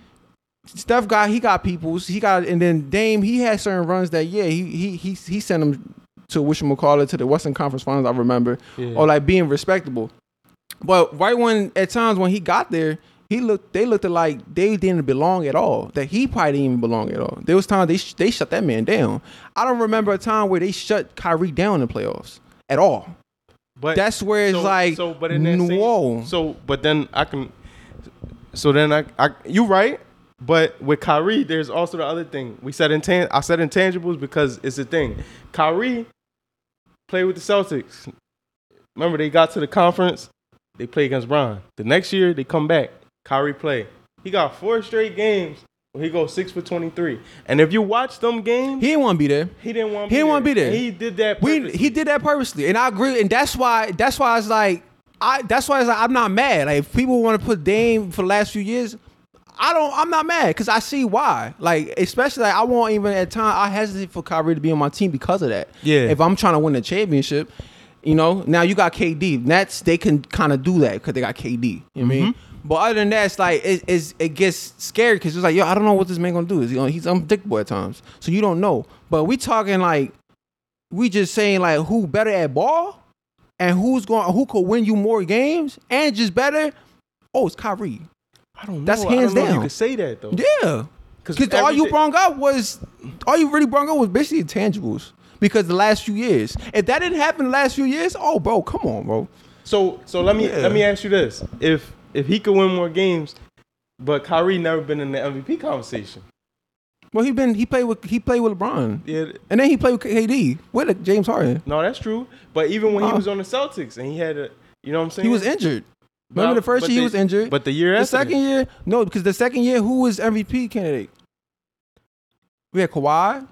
Steph got he got peoples, he got, and then Dame he had certain runs that yeah he he he he sent him to wish him call it to the Western Conference Finals. I remember, Yeah. or like being respectable. But right when at times when he got there, he looked. They looked like they didn't belong at all. That he probably didn't even belong at all. There was times they sh- they shut that man down. I don't remember a time where they shut Kyrie down in the playoffs at all. But That's where it's like, but in that same- whoa. so, but then I can. So then I, I, you right. But with Kyrie, there's also the other thing. We said intan. I said intangibles because it's a thing. Kyrie played with the Celtics. Remember, they got to the conference. They play against Bron. The next year, they come back. Kyrie play. He got four straight games where he goes six for twenty three. And if you watch them games, He he, didn't want to be there. didn't want. he didn't wanna be there. He did that. We purposely. he did that purposely, and I agree. And that's why that's why it's like I that's why it's like I'm not mad. Like if people want to put Dame for the last few years, I don't. I'm not mad because I see why. Like especially like I won't even at time I hesitate for Kyrie to be on my team because of that. Yeah. If I'm trying to win the championship, you know. Now you got KD. Nets they can kind of do that because they got KD. You know what I mean. Mm-hmm. But other than that, it's like it, it's, it gets scary because it's like yo, I don't know what this man gonna do. Is he gonna, he's unpredictable at times, so you don't know. But we talking like we just saying like who better at ball and who's going who could win you more games and just better. Oh, it's Kyrie. I don't know. That's hands down. You could say that though. Yeah, Because all you brought up was all you really brought up was basically intangibles. Because the last few years, if that didn't happen the last few years, oh bro, come on, bro. So so let me Yeah. let me ask you this: if if he could win more games, but Kyrie never been in the MVP conversation. Well, he been he played with he played with LeBron, Yeah, and then he played with KD with James Harden. no, that's true. But even when he Uh-uh. was on the Celtics and he had a, you know what I'm saying? He was injured. Remember the first but year he was injured. But the year the after second year, no, because the second year, who was MVP candidate? We had Kawhi,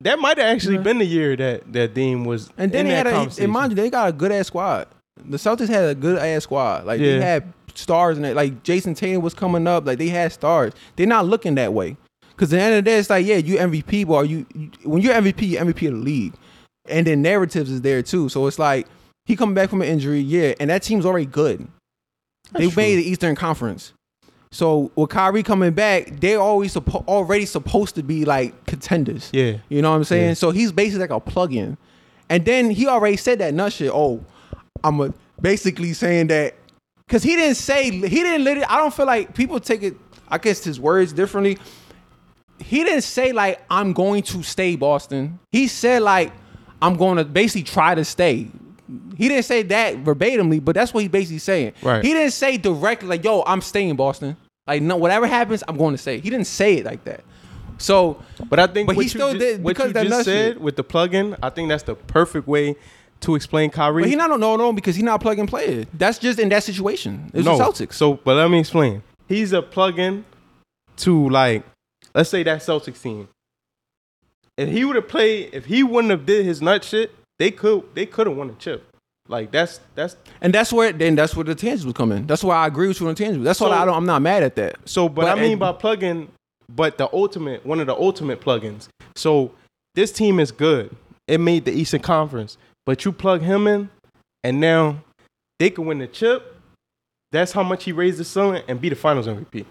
that might have actually Yeah. been the year that that Dean was. and then they had a. And mind you, they got a good ass squad. The Celtics had a good ass squad. Like Yeah. they had stars in it. Like Jayson Tatum was coming up. Like they had stars. They're not looking that way. Because at the end of the day, it's like, yeah, you MVP, but are you, you when you're MVP, you're MVP of the league, and then narratives is there too. So it's like he coming back from an injury, yeah, and that team's already good. They That's made the Eastern Conference. So with Kyrie coming back, they're always suppo- already supposed to be like contenders. Yeah. You know what I'm saying? Yeah. So he's basically like a plug-in. And then he already said that nut shit. Oh, I'm a, basically saying that because he didn't say he didn't it. I don't feel like people take it. I guess his words differently. He didn't say like I'm going to stay Boston. He said like I'm going to basically try to stay. He didn't say that verbatimly, but that's what he's basically saying. Right. He didn't say directly like, "Yo, I'm staying Boston." Like, no, whatever happens, I'm going to stay. He didn't say it like that. So, But I think But what he still did what because you just said shit. with the plug-in. I think that's the perfect way to explain Kyrie. but he not on no no because he's not a plug and player. That's just in that situation. It's no. the Celtics. So, but let me explain. He's a plug-in to like, let's say that Celtics team. If he would have played, if he wouldn't have did his nut shit, they could they could have won a chip. Like that's that's And that's where then that's where the tangibles come in. That's why I agree with you on the tangibles. That's why I don't I'm not mad at that. so. But, But I mean it- by plug-in, but the ultimate one of the ultimate plugins. So this team is good. It made the Eastern Conference, but you plug him in, and now they can win the chip. That's how much he raised the ceiling and be the Finals MVP.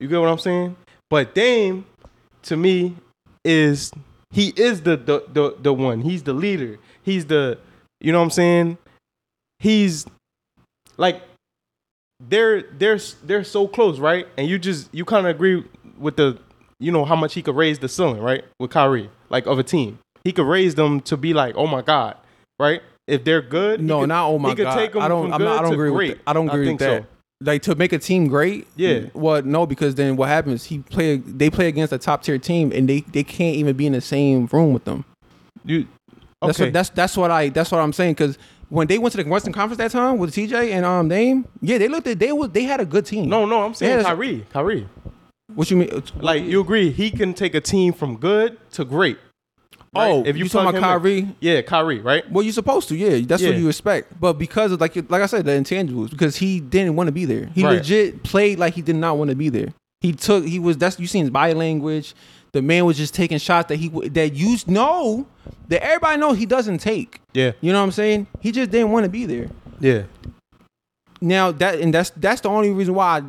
You get what I'm saying? But Dame, to me, is he is the the the, the one. He's the leader. He's the you know what I'm saying? He's like they're they're they're so close, right? And you just you kind of agree with the you know how much he could raise the ceiling, right? With Kyrie, like of a team, he could raise them to be like, oh my god, right? If they're good, No, could- not oh my he could god. take them I don't from I'm not, I good don't to agree great. with. I don't agree with think that. so. Like to make a team great? Yeah. Well, no, because then what happens? He play they play against a top tier team and they, they can't even be in the same room with them. You That's okay? what that's that's what I that's what I'm saying because when they went to the Western Conference that time with CJ and um Dame, yeah, they looked at they was they had a good team. no, no, I'm saying Yeah, that's- Kyrie, Kyrie. what you mean? Like you agree, he can take a team from good to great. Right? Oh, if you talking about him in. Kyrie? Yeah, Kyrie, right? Well, you're supposed to, yeah. That's what you expect. But because of like like I said, the intangibles, because he didn't want to be there. He Right. legit played like he did not want to be there. He took he was that's you seen his body language. The man was just taking shots that he that you know that everybody know he doesn't take. Yeah, You know what I'm saying? He just didn't want to be there. yeah. Now that and that's that's the only reason why I,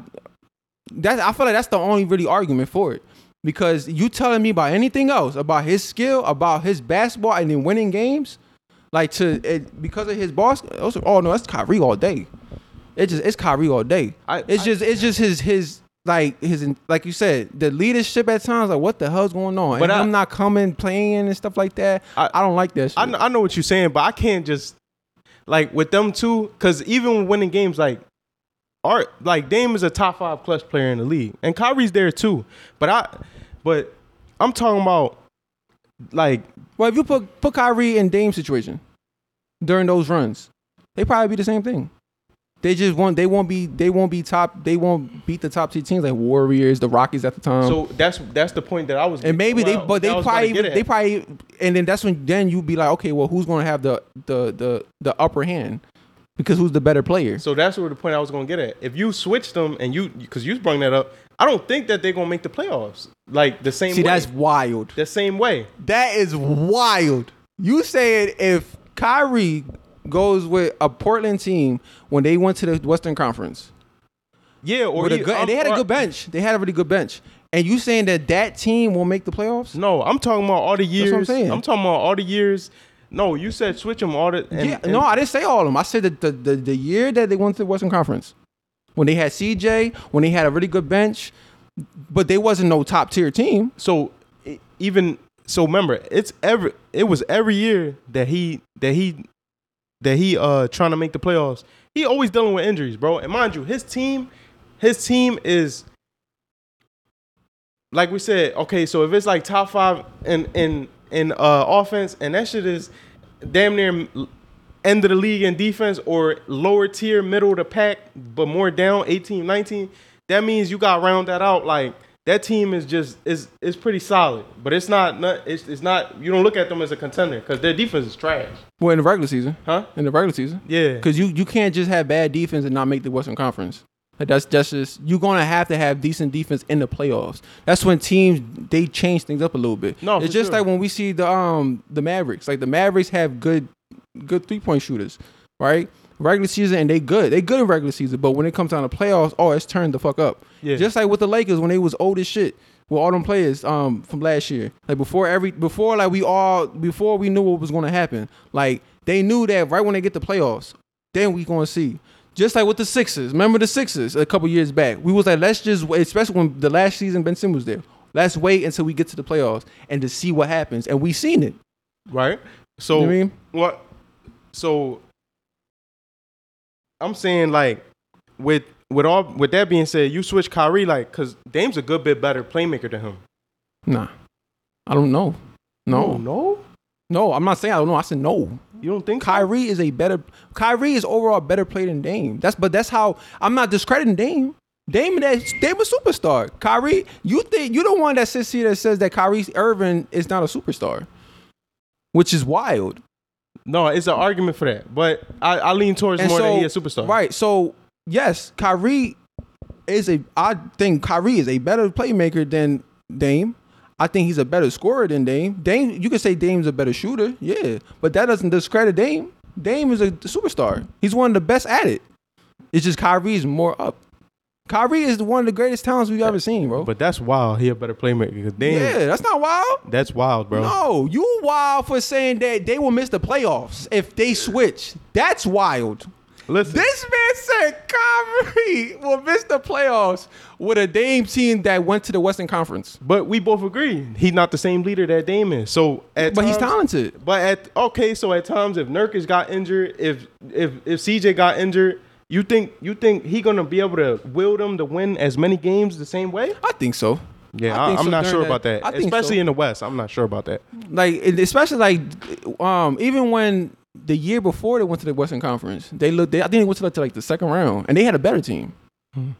that I feel like that's the only really argument for it. Because you telling me about anything else about his skill, about his basketball, and then winning games, like to it, because of his boss. Also, oh no, that's Kyrie all day. It just it's Kyrie all day. I- it's I- just it's just his his like his like you said the leadership at times like what the hell's going on? But and I, am not coming playing and stuff like that. I, I- don't like that. Shit. I, I know what you're saying, but I can't just like with them too because even winning games, like Art, like Dame is a top five clutch player in the league, and Kyrie's there too. But I, but I'm talking about like well, if you put put Kyrie in Dame situation during those runs, they probably be the same thing. They just won't. They won't be. They won't be top. They won't beat the top tier teams like Warriors, the Rockets at the time. so that's that's the point that I was. and maybe they, but they that I was gonna probably, they probably, and then that's when then you'd be like, okay, well, who's going to have the the the the upper hand? Because who's the better player? So that's where the point I was gonna get at. If you switch them and you because you brought that up, I don't think that they're gonna make the playoffs like the same. See, way. that's wild. the same way. That is wild. You said if Kyrie goes with a Portland team when they went to the Western Conference, Yeah, or you- good, they had a I'm- good bench. They had a really good bench. And you saying that that team will make the playoffs? No, I'm talking about all the years. what I'm saying. talking about all the years. No, you said switch them all the. And, yeah, and- no, I didn't say all of them. I said that the, the the year that they went to the Western Conference, when they had CJ, when they had a really good bench, but they wasn't no top tier team. So even so, remember, it's every. It was every year that he that he that he uh trying to make the playoffs. He always dealing with injuries, bro. And mind you, his team, his team is like we said. Okay, so if it's like top five in in in uh offense, and that shit is damn near end of the league in defense or lower tier, middle of the pack, but more down 18, 19, that means you got round that out. Like that team is just is is pretty solid, but it's not, not it's, it's not. You don't look at them as a contender because their defense is trash, Well, in the regular season, huh? in the regular season, Yeah, because you you can't just have bad defense and not make the Western Conference. Like that's that's just you're gonna have to have decent defense in the playoffs. That's when teams they change things up a little bit. No, it's just sure. like when we see the um the Mavericks. Like the Mavericks have good good three point shooters, right? Regular season and they good. They good in regular season, but when it comes down to playoffs, oh, it's turned the fuck up. Yeah. Just like with the Lakers when they was old as shit with all them players um from last year. Like before every before like we all before we knew what was gonna happen. Like they knew that right when they get the playoffs, then we gonna see. Just like with the Sixers. Remember the Sixers a couple years back. We was like, let's just wait, especially when the last season Ben Simmons was there. Let's wait until we get to the playoffs and to see what happens. And we seen it. right. So You know what I mean? what? So I'm saying like with with all with that being said, you switch Kyrie like because Dame's a good bit better playmaker than him. Nah. I don't know. No. no, No, I'm not saying I don't know. I said no. you don't think so? Kyrie is a better Kyrie is overall better player than Dame. That's but that's how I'm not discrediting Dame. Dame that Dame a superstar. Kyrie, you think you the one that sits here that says that Kyrie Irving is not a superstar. Which is wild. No, it's an argument for that, but I, I lean towards And more so, than he a superstar. Right. So yes, Kyrie is a I think Kyrie is a better playmaker than Dame. I think he's a better scorer than Dame. Dame, you could say Dame's a better shooter, yeah, but that doesn't discredit Dame. Dame is a superstar. He's one of the best at it. It's just Kyrie's more up. Kyrie is one of the greatest talents we've ever seen, bro. But that's wild. He a better playmaker. Damn, yeah, that's not wild. that's wild, bro. No, you wild for saying that they will miss the playoffs if they switch. That's wild. Listen, This man said Kyrie will miss the playoffs with a Dame team that went to the Western Conference. but we both agree he's not the same leader that Dame is. So at But he's talented. But at okay, so at times if Nurkic got injured, if if if CJ got injured, you think you think he gonna be able to will them to win as many games the same way? I think so. Yeah, I I am so not sure that- about that. I think Especially so. in the West, I'm not sure about that. Like especially like um even when the year before they went to the Western Conference, they looked. They, I think they went to like, to like the second round, and they had a better team. Hmm.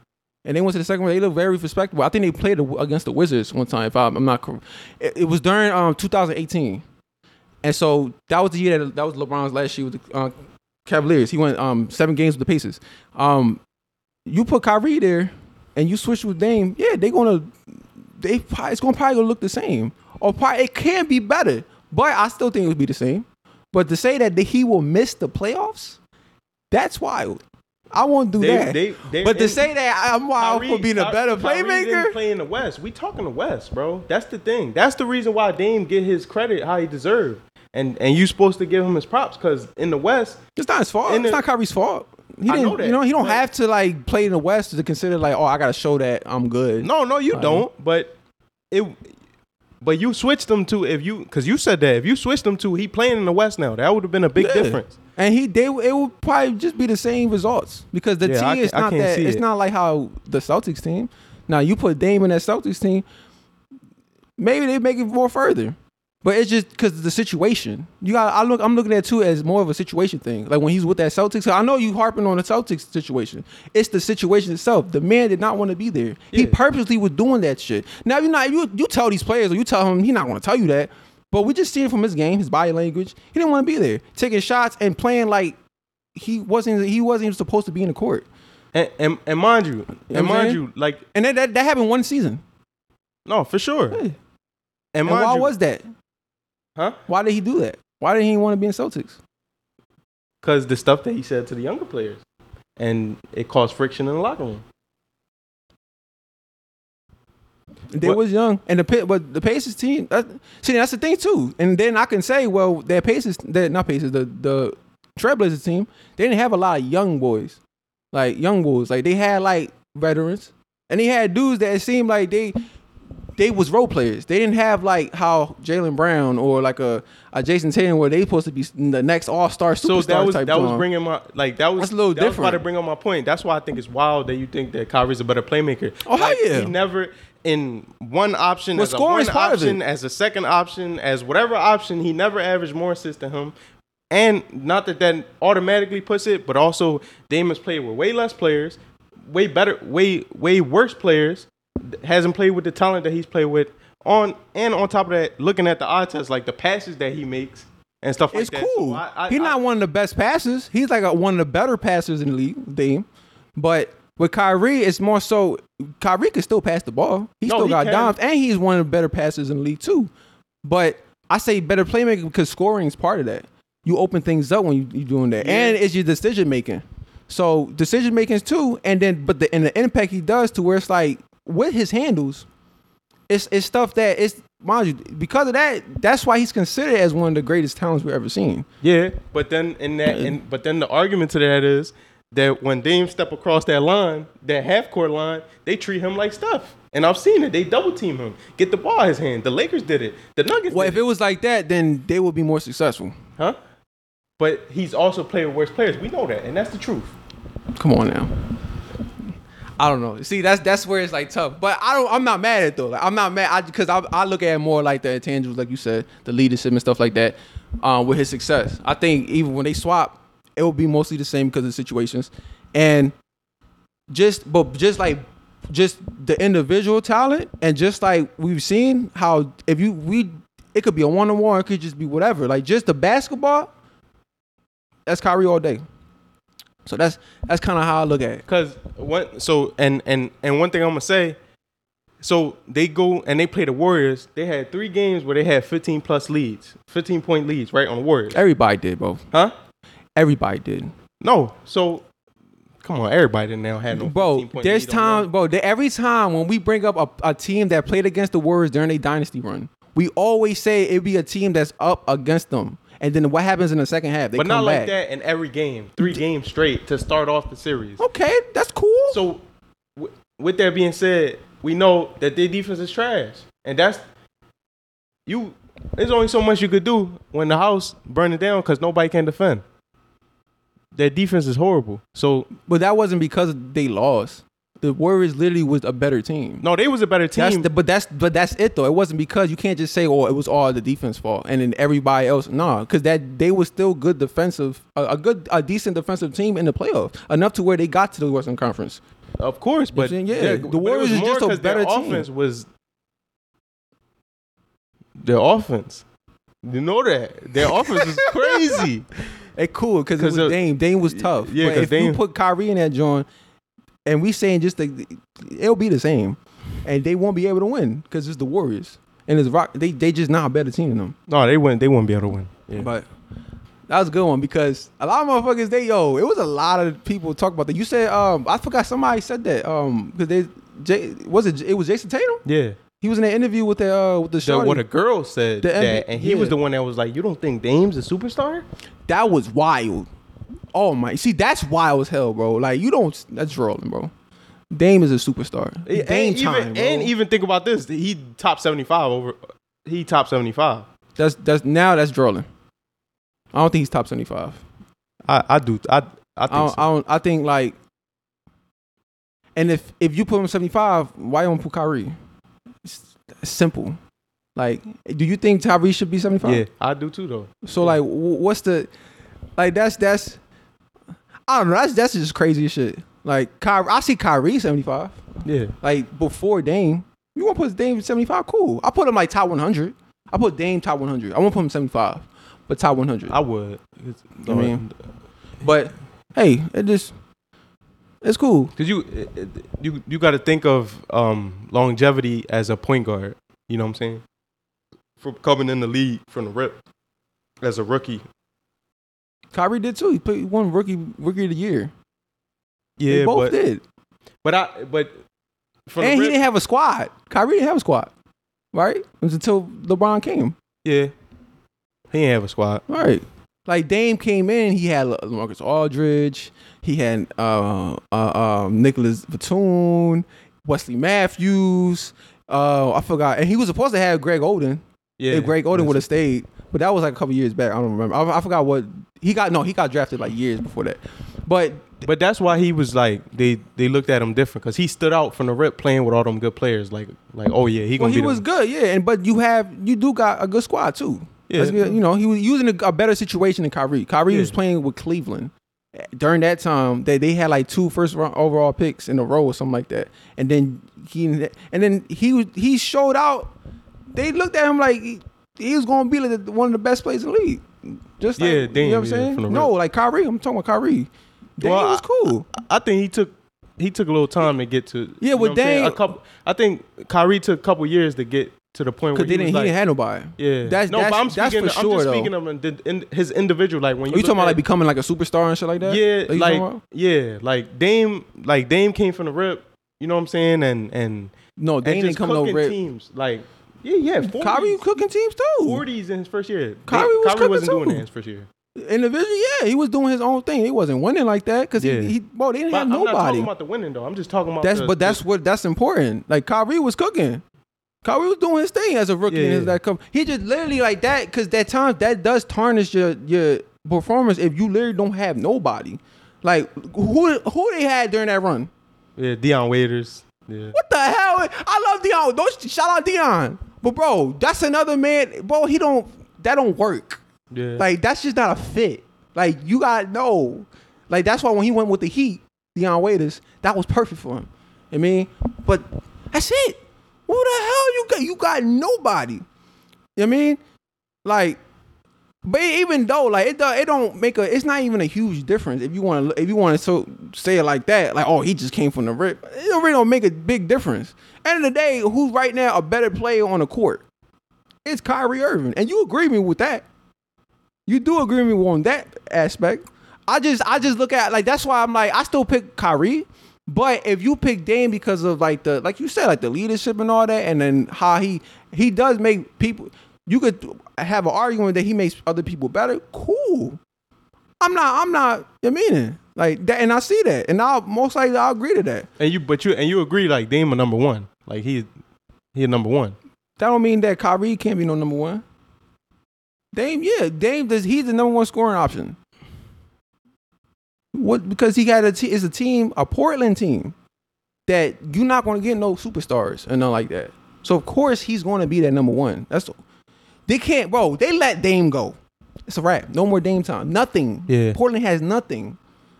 And they went to the second round. They looked very respectable. I think they played against the Wizards one time. If I'm, I'm not, it, it was during um 2018, and so that was the year that that was LeBron's last year with the uh, Cavaliers. He went um seven games with the Pacers. Um, you put Kyrie there, and you switch with Dame. Yeah, they gonna they probably, it's gonna probably gonna look the same, or probably it can be better. But I still think it would be the same. But to say that he will miss the playoffs, that's wild. I won't do They- that. they- they- but to say that I'm wild for Kyrie- being a better Kyrie playmaker, in the West. We talking the West, bro. That's the thing. That's the reason why Dame get his credit how he deserved. And and you supposed to give him his props because in the West, it's not his fault. It's the- not Kyrie's fault. He didn't. know that, you know, he don't but- have to like play in the West to consider like, oh, I gotta show that I'm good. No, no, you Uh, don't. But it. But you switched them to if you because you said that if you switched them to he playing in the West now that would have been a big Yeah. difference. And he they it would probably just be the same results because the Yeah, team is I not that. It's it. not like how the Celtics team. Now you put Dame in that Celtics team, maybe they make it more further. But it's just because of the situation. You got. I look. I'm looking at it too as more of a situation thing. Like when he's with that Celtics. I know you harping on the Celtics situation. It's the situation itself. The man did not want to be there. He purposely was doing that shit. Now you're not you you tell these players or you tell him he not going to tell you that. But we just see it from his game, his body language. He didn't want to be there, taking shots and playing like he wasn't. He wasn't even supposed to be in the court. And and, and mind you, and mind you, like And that that, that happened one season. no, for sure. Yeah. And And why you, was that? Huh? Why did he do that? Why did he want to be in Celtics? Because the stuff that he said to the younger players, and it caused friction in the locker room. They What- was young, and the Pa- but the Pacers team. That, see, that's the thing too. And then I can say, well, their Pacers, that not Pacers, the the Trailblazers team, they didn't have a lot of young boys, like young boys. Like they had like veterans, and they had dudes that it seemed like they they was role players. They didn't have like how Jaylen Brown or like a, a Jayson Tatum where they supposed to be the next All Star superstar So that was type. that was bringing my like that was That's a little that was about to bring on my point. That's why I think it's wild that you think that Kyrie's a better playmaker. Oh, Like, yeah. He never in one option Well, as a one is part of option, as a second option, as whatever option. He never averaged more assists than him. And not that that automatically puts it, but also Damon's played with way less players, way better, way way worse players. Hasn't played with the talent that he's played with. On and on top of that, looking at the eye test, like the passes that he makes and stuff like It's that. So cool. I- I- He's I- not one of the best passers. He's like a, one of the better passers in the league, Dame. But with Kyrie, it's more so Kyrie can still pass the ball. He No, still he got can. dimes, and he's one of the better passers in the league too. But I say better playmaker because scoring is part of that. You open things up when you, you're doing that, Yeah. and it's your decision making. So decision making is too, and then but the and the impact he does to where it's like with his handles, it's it's stuff that it's mind you because of that. That's why he's considered as one of the greatest talents we've ever seen. Yeah, but then in that, and but then the argument to that is that when Dame step across that line, that half court line, they treat him like stuff. And I've seen it. They double team him, get the ball in his hand. The Lakers did it. The Nuggets Well, if it was like that, then they would be more successful. huh? But he's also played with worse players. We know that, and that's the truth. Come on now. I don't know. See, that's that's where it's like tough. But I don't. I'm not mad at it though. Like, I'm not mad because I, I look at it more like the intangibles, like you said, the leadership and stuff like that. Um, with his success, I think even when they swap, it will be mostly the same because of situations, and just but just like just the individual talent and just like we've seen how if you we it could be a one on one, it could just be whatever. Like just the basketball, that's Kyrie all day. So that's that's kind of how I look at it. Cause one so and and and one thing I'm gonna say, so they go and they play the Warriors. They had three games where they had 15 plus leads, 15 point leads, right on the Warriors. Everybody did, bro. Huh? Everybody did, No. So come on, everybody didn't now have no bro. 15 point There's lead on time, bro. There, every time when we bring up a, a team that played against the Warriors during a dynasty run, we always say it'd be a team that's up against them, and then what happens in the second half? They but not back. like that in every game. Three games straight to start off the series. Okay, that's cool. So, w- with that being said, we know that their defense is trash, and that's you. There's only so much you could do when the house burning down because nobody can defend. Their defense is horrible. So but that wasn't because they lost. The Warriors literally was a better team. no, they was a better team. That's the, but that's but that's it though. It wasn't because you can't just say, "Oh, it was all the defense fault," and then everybody else. No, because that they were still good defensive, a, a good, a decent defensive team in the playoffs, enough to where they got to the Western Conference. of course, but? Yeah, yeah, the Warriors is just a 'cause their better team. offense was their offense. You know that their offense is crazy. It cool because it was Dame. Dame was tough. yeah, but 'cause if you put Kyrie in that joint, and we saying just the, it'll be the same, and they won't be able to win because it's the Warriors and it's rock. They they just not a better team than them. No, they wouldn't. They wouldn't be able to win. Yeah. But that was a good one because a lot of motherfuckers they yo, it was a lot of people talk about that. You said um I forgot somebody said that um because they Jay, was it it was Jayson Tatum? yeah. He was in an interview with the uh with the show. what a girl said that, NBA and he yeah. was the one that was like, "You don't think Dame's a superstar?" that was wild. Oh my, see that's wild as hell, bro. Like you don't. That's trolling, bro. Dame is a superstar. And Dame even, time, bro. and even think about this. He top seventy five over. He top seventy five. that's that's now that's trolling. I don't think he's top seventy five. I, I do. I I think I don't, so. I don't. I think like, and if if you put him seventy five, why don't put Kyrie? It's, it's simple. Like, do you think Kyrie should be seventy five? yeah, I do too though. So like, wh- what's the like? That's that's I don't know. That's that's just crazy shit. Like, Kyrie, I see Kyrie seventy five. Yeah, Like before Dame, you want to put Dame seventy five? Cool. I put him like top one hundred. I put Dame top one hundred. I won't put him seventy five, but top one hundred. I would. It's, I mean, But hey, it just it's cool. because you it- it- you you got to think of um, longevity as a point guard. You know what I'm saying? From coming in the league from the rip as a rookie. Kyrie did too. He put one rookie rookie of the year. Yeah, they both but did. but I but And the he rip, didn't have a squad. Kyrie didn't have a squad, right? It was until LeBron came. yeah, he didn't have a squad. Right. Like Dame came in, he had Marcus Aldridge, he had uh, uh, um, Nicholas Batum, Wesley Matthews. Uh, I forgot, and he was supposed to have Greg Oden. Yeah, if Greg Oden would have stayed, but that was like a couple years back. I don't remember. I, I forgot what he got. No, he got drafted like years before that. But But that's why he was like they they looked at him different because he stood out from the rip playing with all them good players. Like like oh yeah, he gonna Well, he was the, good, yeah. And but you have you do got a good squad too. Yeah. Be- you know he was using a, a better situation than Kyrie. Kyrie Yeah. was playing with Cleveland during that time. They they had like two first round overall picks in a row or something like that. And then he and then he was he showed out. They looked at him like he, he was going to be like one of the best players in the league. Just like, Yeah, you Dame, know what I'm yeah, saying? No, like Kyrie. I'm talking about Kyrie. Dame Well, was cool. I think he took he took a little time to get to Yeah, with? Dame- a couple. I think Kyrie took a couple years to get to the point where Because he they didn't, he like, didn't have nobody. yeah. That's- no, that's- but I'm that's speaking. for I'm sure, just though. speaking of in, in his individual. Like when Are you, you talking look about like becoming like a superstar and shit like that? yeah, you like yeah, like Dame, like Dame came from the rip. You know what I'm saying? And and no, and Dame didn't just come no rip. teams. Like yeah, yeah. 40s, Kyrie was cooking teams too. 40s in his first year. Kyrie was Kyrie cooking wasn't doing too. that in his first year. Individually, yeah, he was doing his own thing. He wasn't winning like that because Yeah. he, he, bro, they didn't But have I'm not talking about the winning though. I'm just talking about That's the- but that's the- what that's important. Like Kyrie was cooking. Kyrie was doing his thing as a rookie. Yeah, yeah. that come. He just literally like that because that time that does tarnish your your performance if you literally don't have nobody. Like who who they had during that run? yeah, Dion Waiters. Yeah. What the hell? I love Dion. Don't shout out Dion. But bro, that's another man. Bro, he don't. That don't work. Yeah. Like that's just not a fit. Like you got no. Like that's why when he went with the Heat, Dion Waiters, that was perfect for him. I mean, but that's it. Who the hell you got? You got nobody. You know what I mean? Like, but even though like it, do, it don't make a. It's not even a huge difference if you want to. If you want to so say it like that, like oh he just came from the rip. It don't really don't make a big difference. End of the day, who's right now a better player on the court? It's Kyrie Irving, and you agree with me with that. You do agree with me on that aspect. I just I just look at like that's why I'm like I still pick Kyrie. But if you pick Dame because of like the like you said like the leadership and all that, and then how he he does make people, you could have an argument that he makes other people better. Cool. I'm not I'm not meaning like that, and I see that, and I'll most likely I'll agree to that. And you, but you, and you agree like Dame number one. Like he, he a number one. That don't mean that Kyrie can't be no number one. Dame, yeah, Dame does. He's the number one scoring option. What? Because he got a is a team, a Portland team, that you're not going to get no superstars and nothing like that. So of course he's going to be that number one. That's they can't, bro. They let Dame go. It's a wrap. No more Dame time. Nothing. Yeah. Portland has nothing.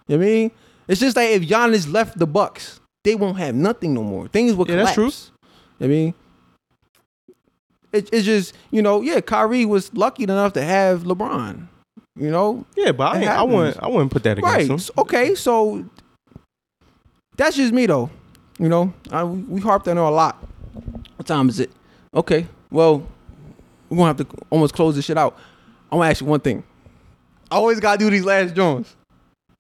You know what I mean? It's just like if Giannis left the Bucks, they won't have nothing no more. Things will Yeah, that's true. You know what I mean? It, it's just you know, yeah. Kyrie was lucky enough to have LeBron. You know, Yeah, but I, I wouldn't, I wouldn't put that against right? him. Okay, so that's just me though. You know, I, we we harped on it a lot. What time is it? Okay, well, we're gonna have to almost close this shit out. I'm gonna ask you one thing. I always gotta do these last Jones.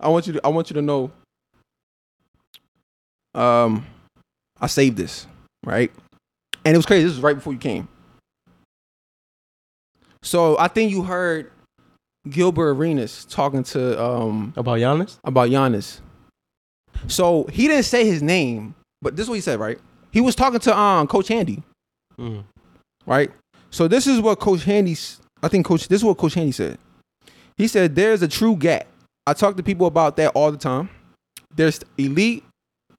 I want you to I want you to know. Um, I saved this right, and it was crazy. This was right before you came. So I think you heard Gilbert Arenas talking to um About Giannis? about Giannis. So he didn't say his name, but this is what he said, right? He was talking to um Coach Handy, Mm. right? So this is what Coach Handy's I think Coach this is what Coach Handy said. He said there's a true gap. I talk to people about that all the time. There's elite,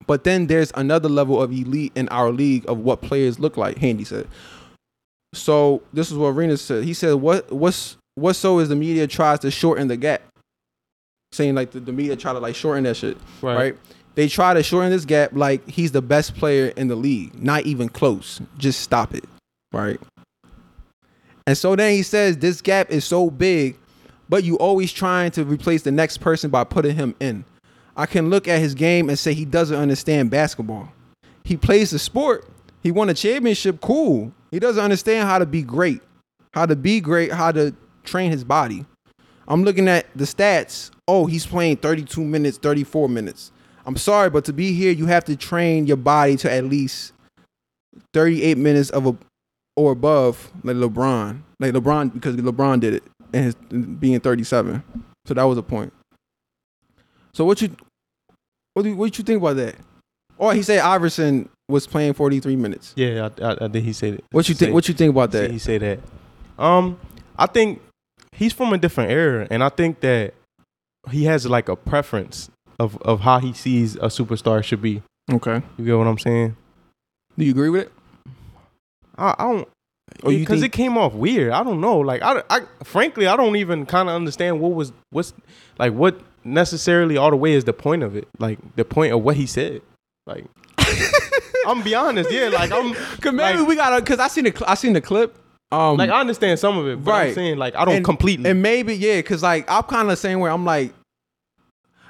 but then there's another level of elite in our league of what players look like, Handy said. So this is what Arenas said. He said, What what's what so is the media tries to shorten the gap? Saying like the, the media try to like shorten that shit right. They try to shorten this gap like he's the best player in the league. Not even close. Just stop it. Right. And so then he says this gap is so big, but you always trying to replace the next person by putting him in. I can look at his game and say he doesn't understand basketball. He plays the sport. He won a championship. Cool. He doesn't understand how to be great. How to be great, how to train his body. I'm looking at the stats. Oh, he's playing 32 minutes, 34 minutes. I'm sorry, but to be here, you have to train your body to at least 38 minutes of a or above, like LeBron, like LeBron, because LeBron did it and his being 37. So that was a point. So what you what do you, what you think about that? Or he said Iverson was playing 43 minutes. Yeah, I, I, I think he said it. What you think? Say- What you think about that? He said that. Um, I think he's from a different era, and I think that he has like a preference of of how he sees a superstar should be. Okay. You get what I'm saying? Do you agree with it? I, I don't. Or you because think- it came off weird. I don't know. Like I, I frankly, I don't even kind of understand what was what's like what necessarily all the way is the point of it. Like the point of what he said. Like I'm be honest, yeah. Like I'm Cause maybe like, we gotta. Cause I seen the cl- I seen the clip. Um, like I understand some of it, but I'm Right. saying like I don't And- completely. And maybe yeah, cause like I'm kind of the same way. I'm like,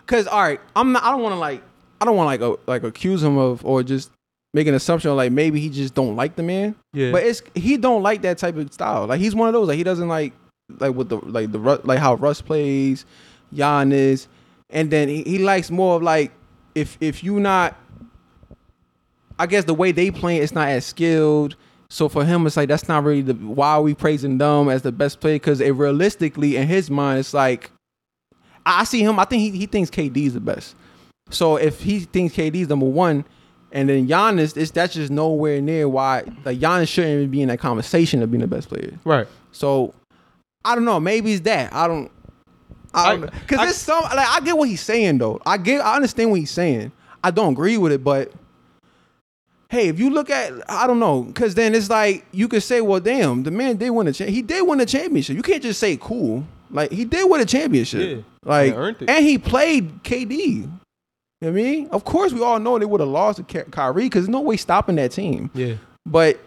cause all right, I'm not. I don't want to like. I don't want to like uh, like accuse him of or just make an assumption like maybe he just don't like the man. yeah, But it's he don't like that type of style. Like he's one of those. Like he doesn't like like with the like the like how Russ plays, Giannis, and then he, he likes more of like if if you not. I guess the way they play, it's not as skilled. So for him, it's like that's not really the why are we praising them as the best player? Because it realistically in his mind, it's like I see him. I think he, he thinks KD is the best. So if he thinks KD is number one, and then Giannis, it's that's just nowhere near why like Giannis shouldn't even be in that conversation of being the best player. right. So I don't know. Maybe it's that. I don't. I don't I- know. Cause I- it's some like I get what he's saying though. I get. I understand what he's saying. I don't agree with it, but hey, if you look at, I don't know, because then it's like you could say, well, damn, the man did win a cha- he did win a championship. You can't just say cool. Like he did win a championship. Yeah. Like He earned it. and he played KD. You know what I mean? Of course, we all know they would have lost to Ky- Kyrie because there's no way stopping that team. Yeah. But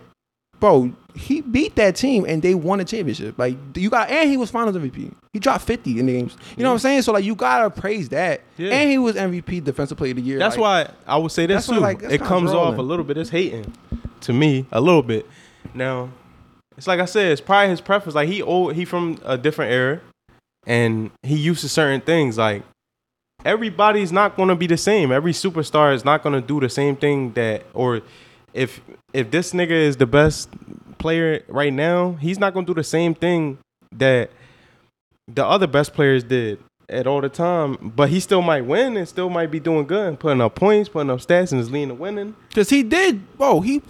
bro, he beat that team and they won a championship. Like you got, and he was Finals MVP. He dropped 50 in the games. You know what I'm saying? So like you gotta praise that. Yeah. And he was MVP Defensive Player of the Year. That's like, why I would say this too. like, it comes off a little bit It's hating to me, a little bit. Now, it's like I said, it's probably his preference. Like he old, he from a different era, and he used to certain things. Like everybody's not gonna be the same. Every superstar is not gonna do the same thing that, or if if this nigga is the best player right now, he's not gonna do the same thing that the other best players did at all the time. But he still might win and still might be doing good and putting up points, putting up stats, and is leading to winning. Cause he did, bro. He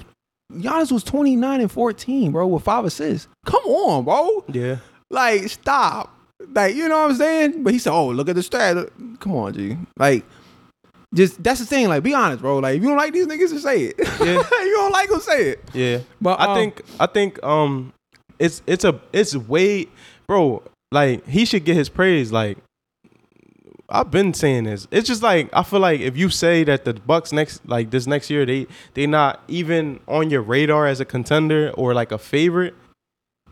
Giannis was 29 and 14, bro, with five assists. Come on, bro. Yeah, Like, stop. Like, you know what I'm saying? But he said, "Oh, look at the stat." Come on, G. Like, just that's the thing. Like, be honest, bro. Like, if you don't like these niggas, just say it. Yeah. you don't like them, say it. yeah. But I um, think I think um, it's it's a it's way, bro. Like he should get his praise. Like I've been saying this. It's just like I feel like if you say that the Bucks next like this next year they they not even on your radar as a contender or like a favorite,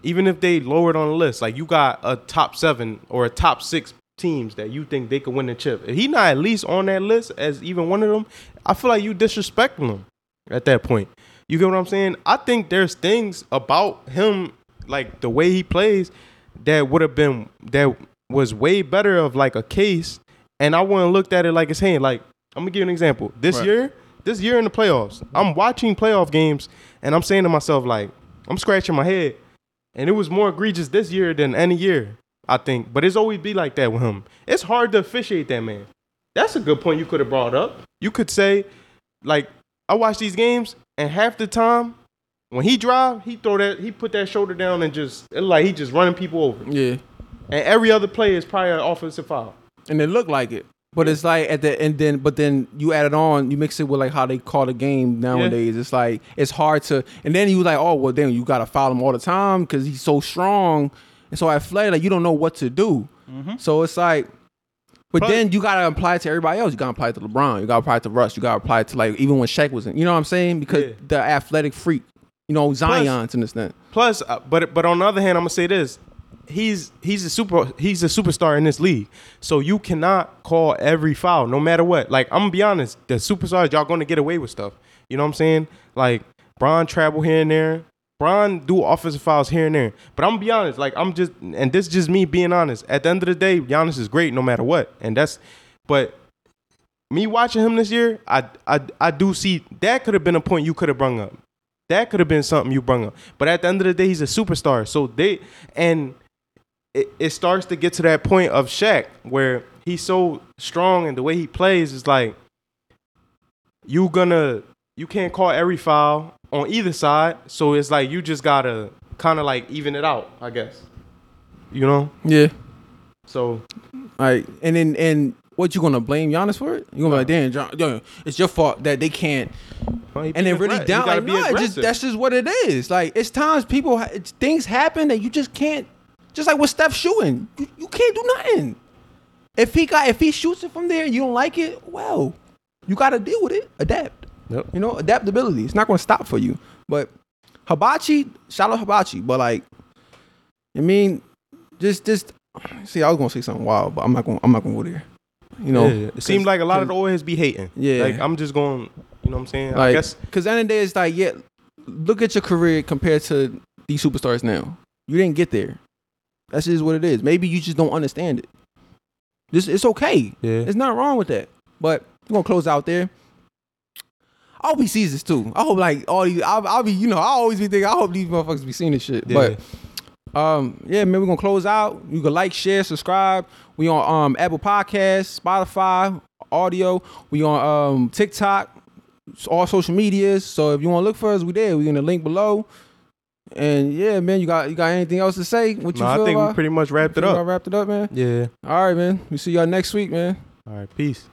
even if they lowered on the list, like you got a top seven or a top six teams that you think they could win the chip. If he not at least on that list as even one of them, I feel like you disrespecting them at that point. You get what I'm saying? I think there's things about him, like the way he plays, that would have been that was way better of like a case. And I wouldn't looked at it like it's hand. Like I'm gonna give you an example. This Right. year, this year in the playoffs, I'm watching playoff games and I'm saying to myself like, I'm scratching my head, and it was more egregious this year than any year. I think, but it's always be like that with him. It's hard to officiate that man. That's a good point you could have brought up. You could say, like, I watch these games, and half the time when he drive, he throw that, he put that shoulder down and just it like he just running people over. Yeah. And every other play is probably an offensive foul. And it looked like it. But it's like at the and then but then you add it on, you mix it with like how they call the game nowadays. It's like it's hard to and then you like, oh well then you gotta foul him all the time because he's so strong and so athletic, like you don't know what to do. So it's like but Plus- then you gotta apply it to everybody else. You gotta apply it to LeBron. You gotta apply it to Russ. You gotta apply it to like even when Shaq was in. You know what I'm saying? Because Yeah. the athletic freak. You know Zion to this extent. Plus, uh, but but on the other hand, I'm gonna say this: he's he's a super he's a superstar in this league. So you cannot call every foul, no matter what. Like I'm gonna be honest, the superstars y'all gonna get away with stuff. You know what I'm saying? Like Bron travel here and there. Bron do offensive fouls here and there. But I'm gonna be honest, like I'm just and this is just me being honest. At the end of the day, Giannis is great no matter what. And that's but me watching him this year, I I I do see that could have been a point you could have brung up. That could have been something you brung up. But at the end of the day, he's a superstar. So they and it, it starts to get to that point of Shaq where he's so strong and the way he plays is like you gonna you can't call every foul on either side. So it's like you just gotta kind of like even it out, I guess. You know? Yeah. So right, and then and what you gonna blame Giannis for it? You gonna be like, damn, John, it's your fault that they can't. well, And then really down, like, no, just that's just what it is. Like it's times people, it's, things happen that you just can't. Just like with Steph shooting, you, you can't do nothing. If he got, if he shoots it from there, and you don't like it. Well, you got to deal with it. Adapt. Yep. You know, adaptability. It's not gonna stop for you. But Hibachi, shout out Hibachi. But like, I mean, just just see, I was gonna say something wild, but I'm not gonna I'm not gonna go there. You know, Yeah, it seems like a lot of the always be hating. Yeah. Like I'm just going, you know what I'm saying? I Like, guess because at the end of the day, it's like, yeah, look at your career compared to these superstars now. You didn't get there. That's just what it is. Maybe you just don't understand it. This it's okay. Yeah. There's nothing wrong with that. But we're gonna close out there. I hope he sees this too. I hope like all these. I'll, I'll be, you know, I always be thinking. I hope these motherfuckers be seeing this shit. Yeah. But um, yeah, man, we're gonna close out. You can like, share, subscribe. We on um Apple Podcasts, Spotify, audio. We on um TikTok, all social medias. So if you want to look for us, we there. We in the link below. And yeah, man, you got you got anything else to say? What you no, I feel? think we pretty much wrapped it up. I wrapped it up, man. Yeah. All right, man. We see y'all next week, man. All right. Peace.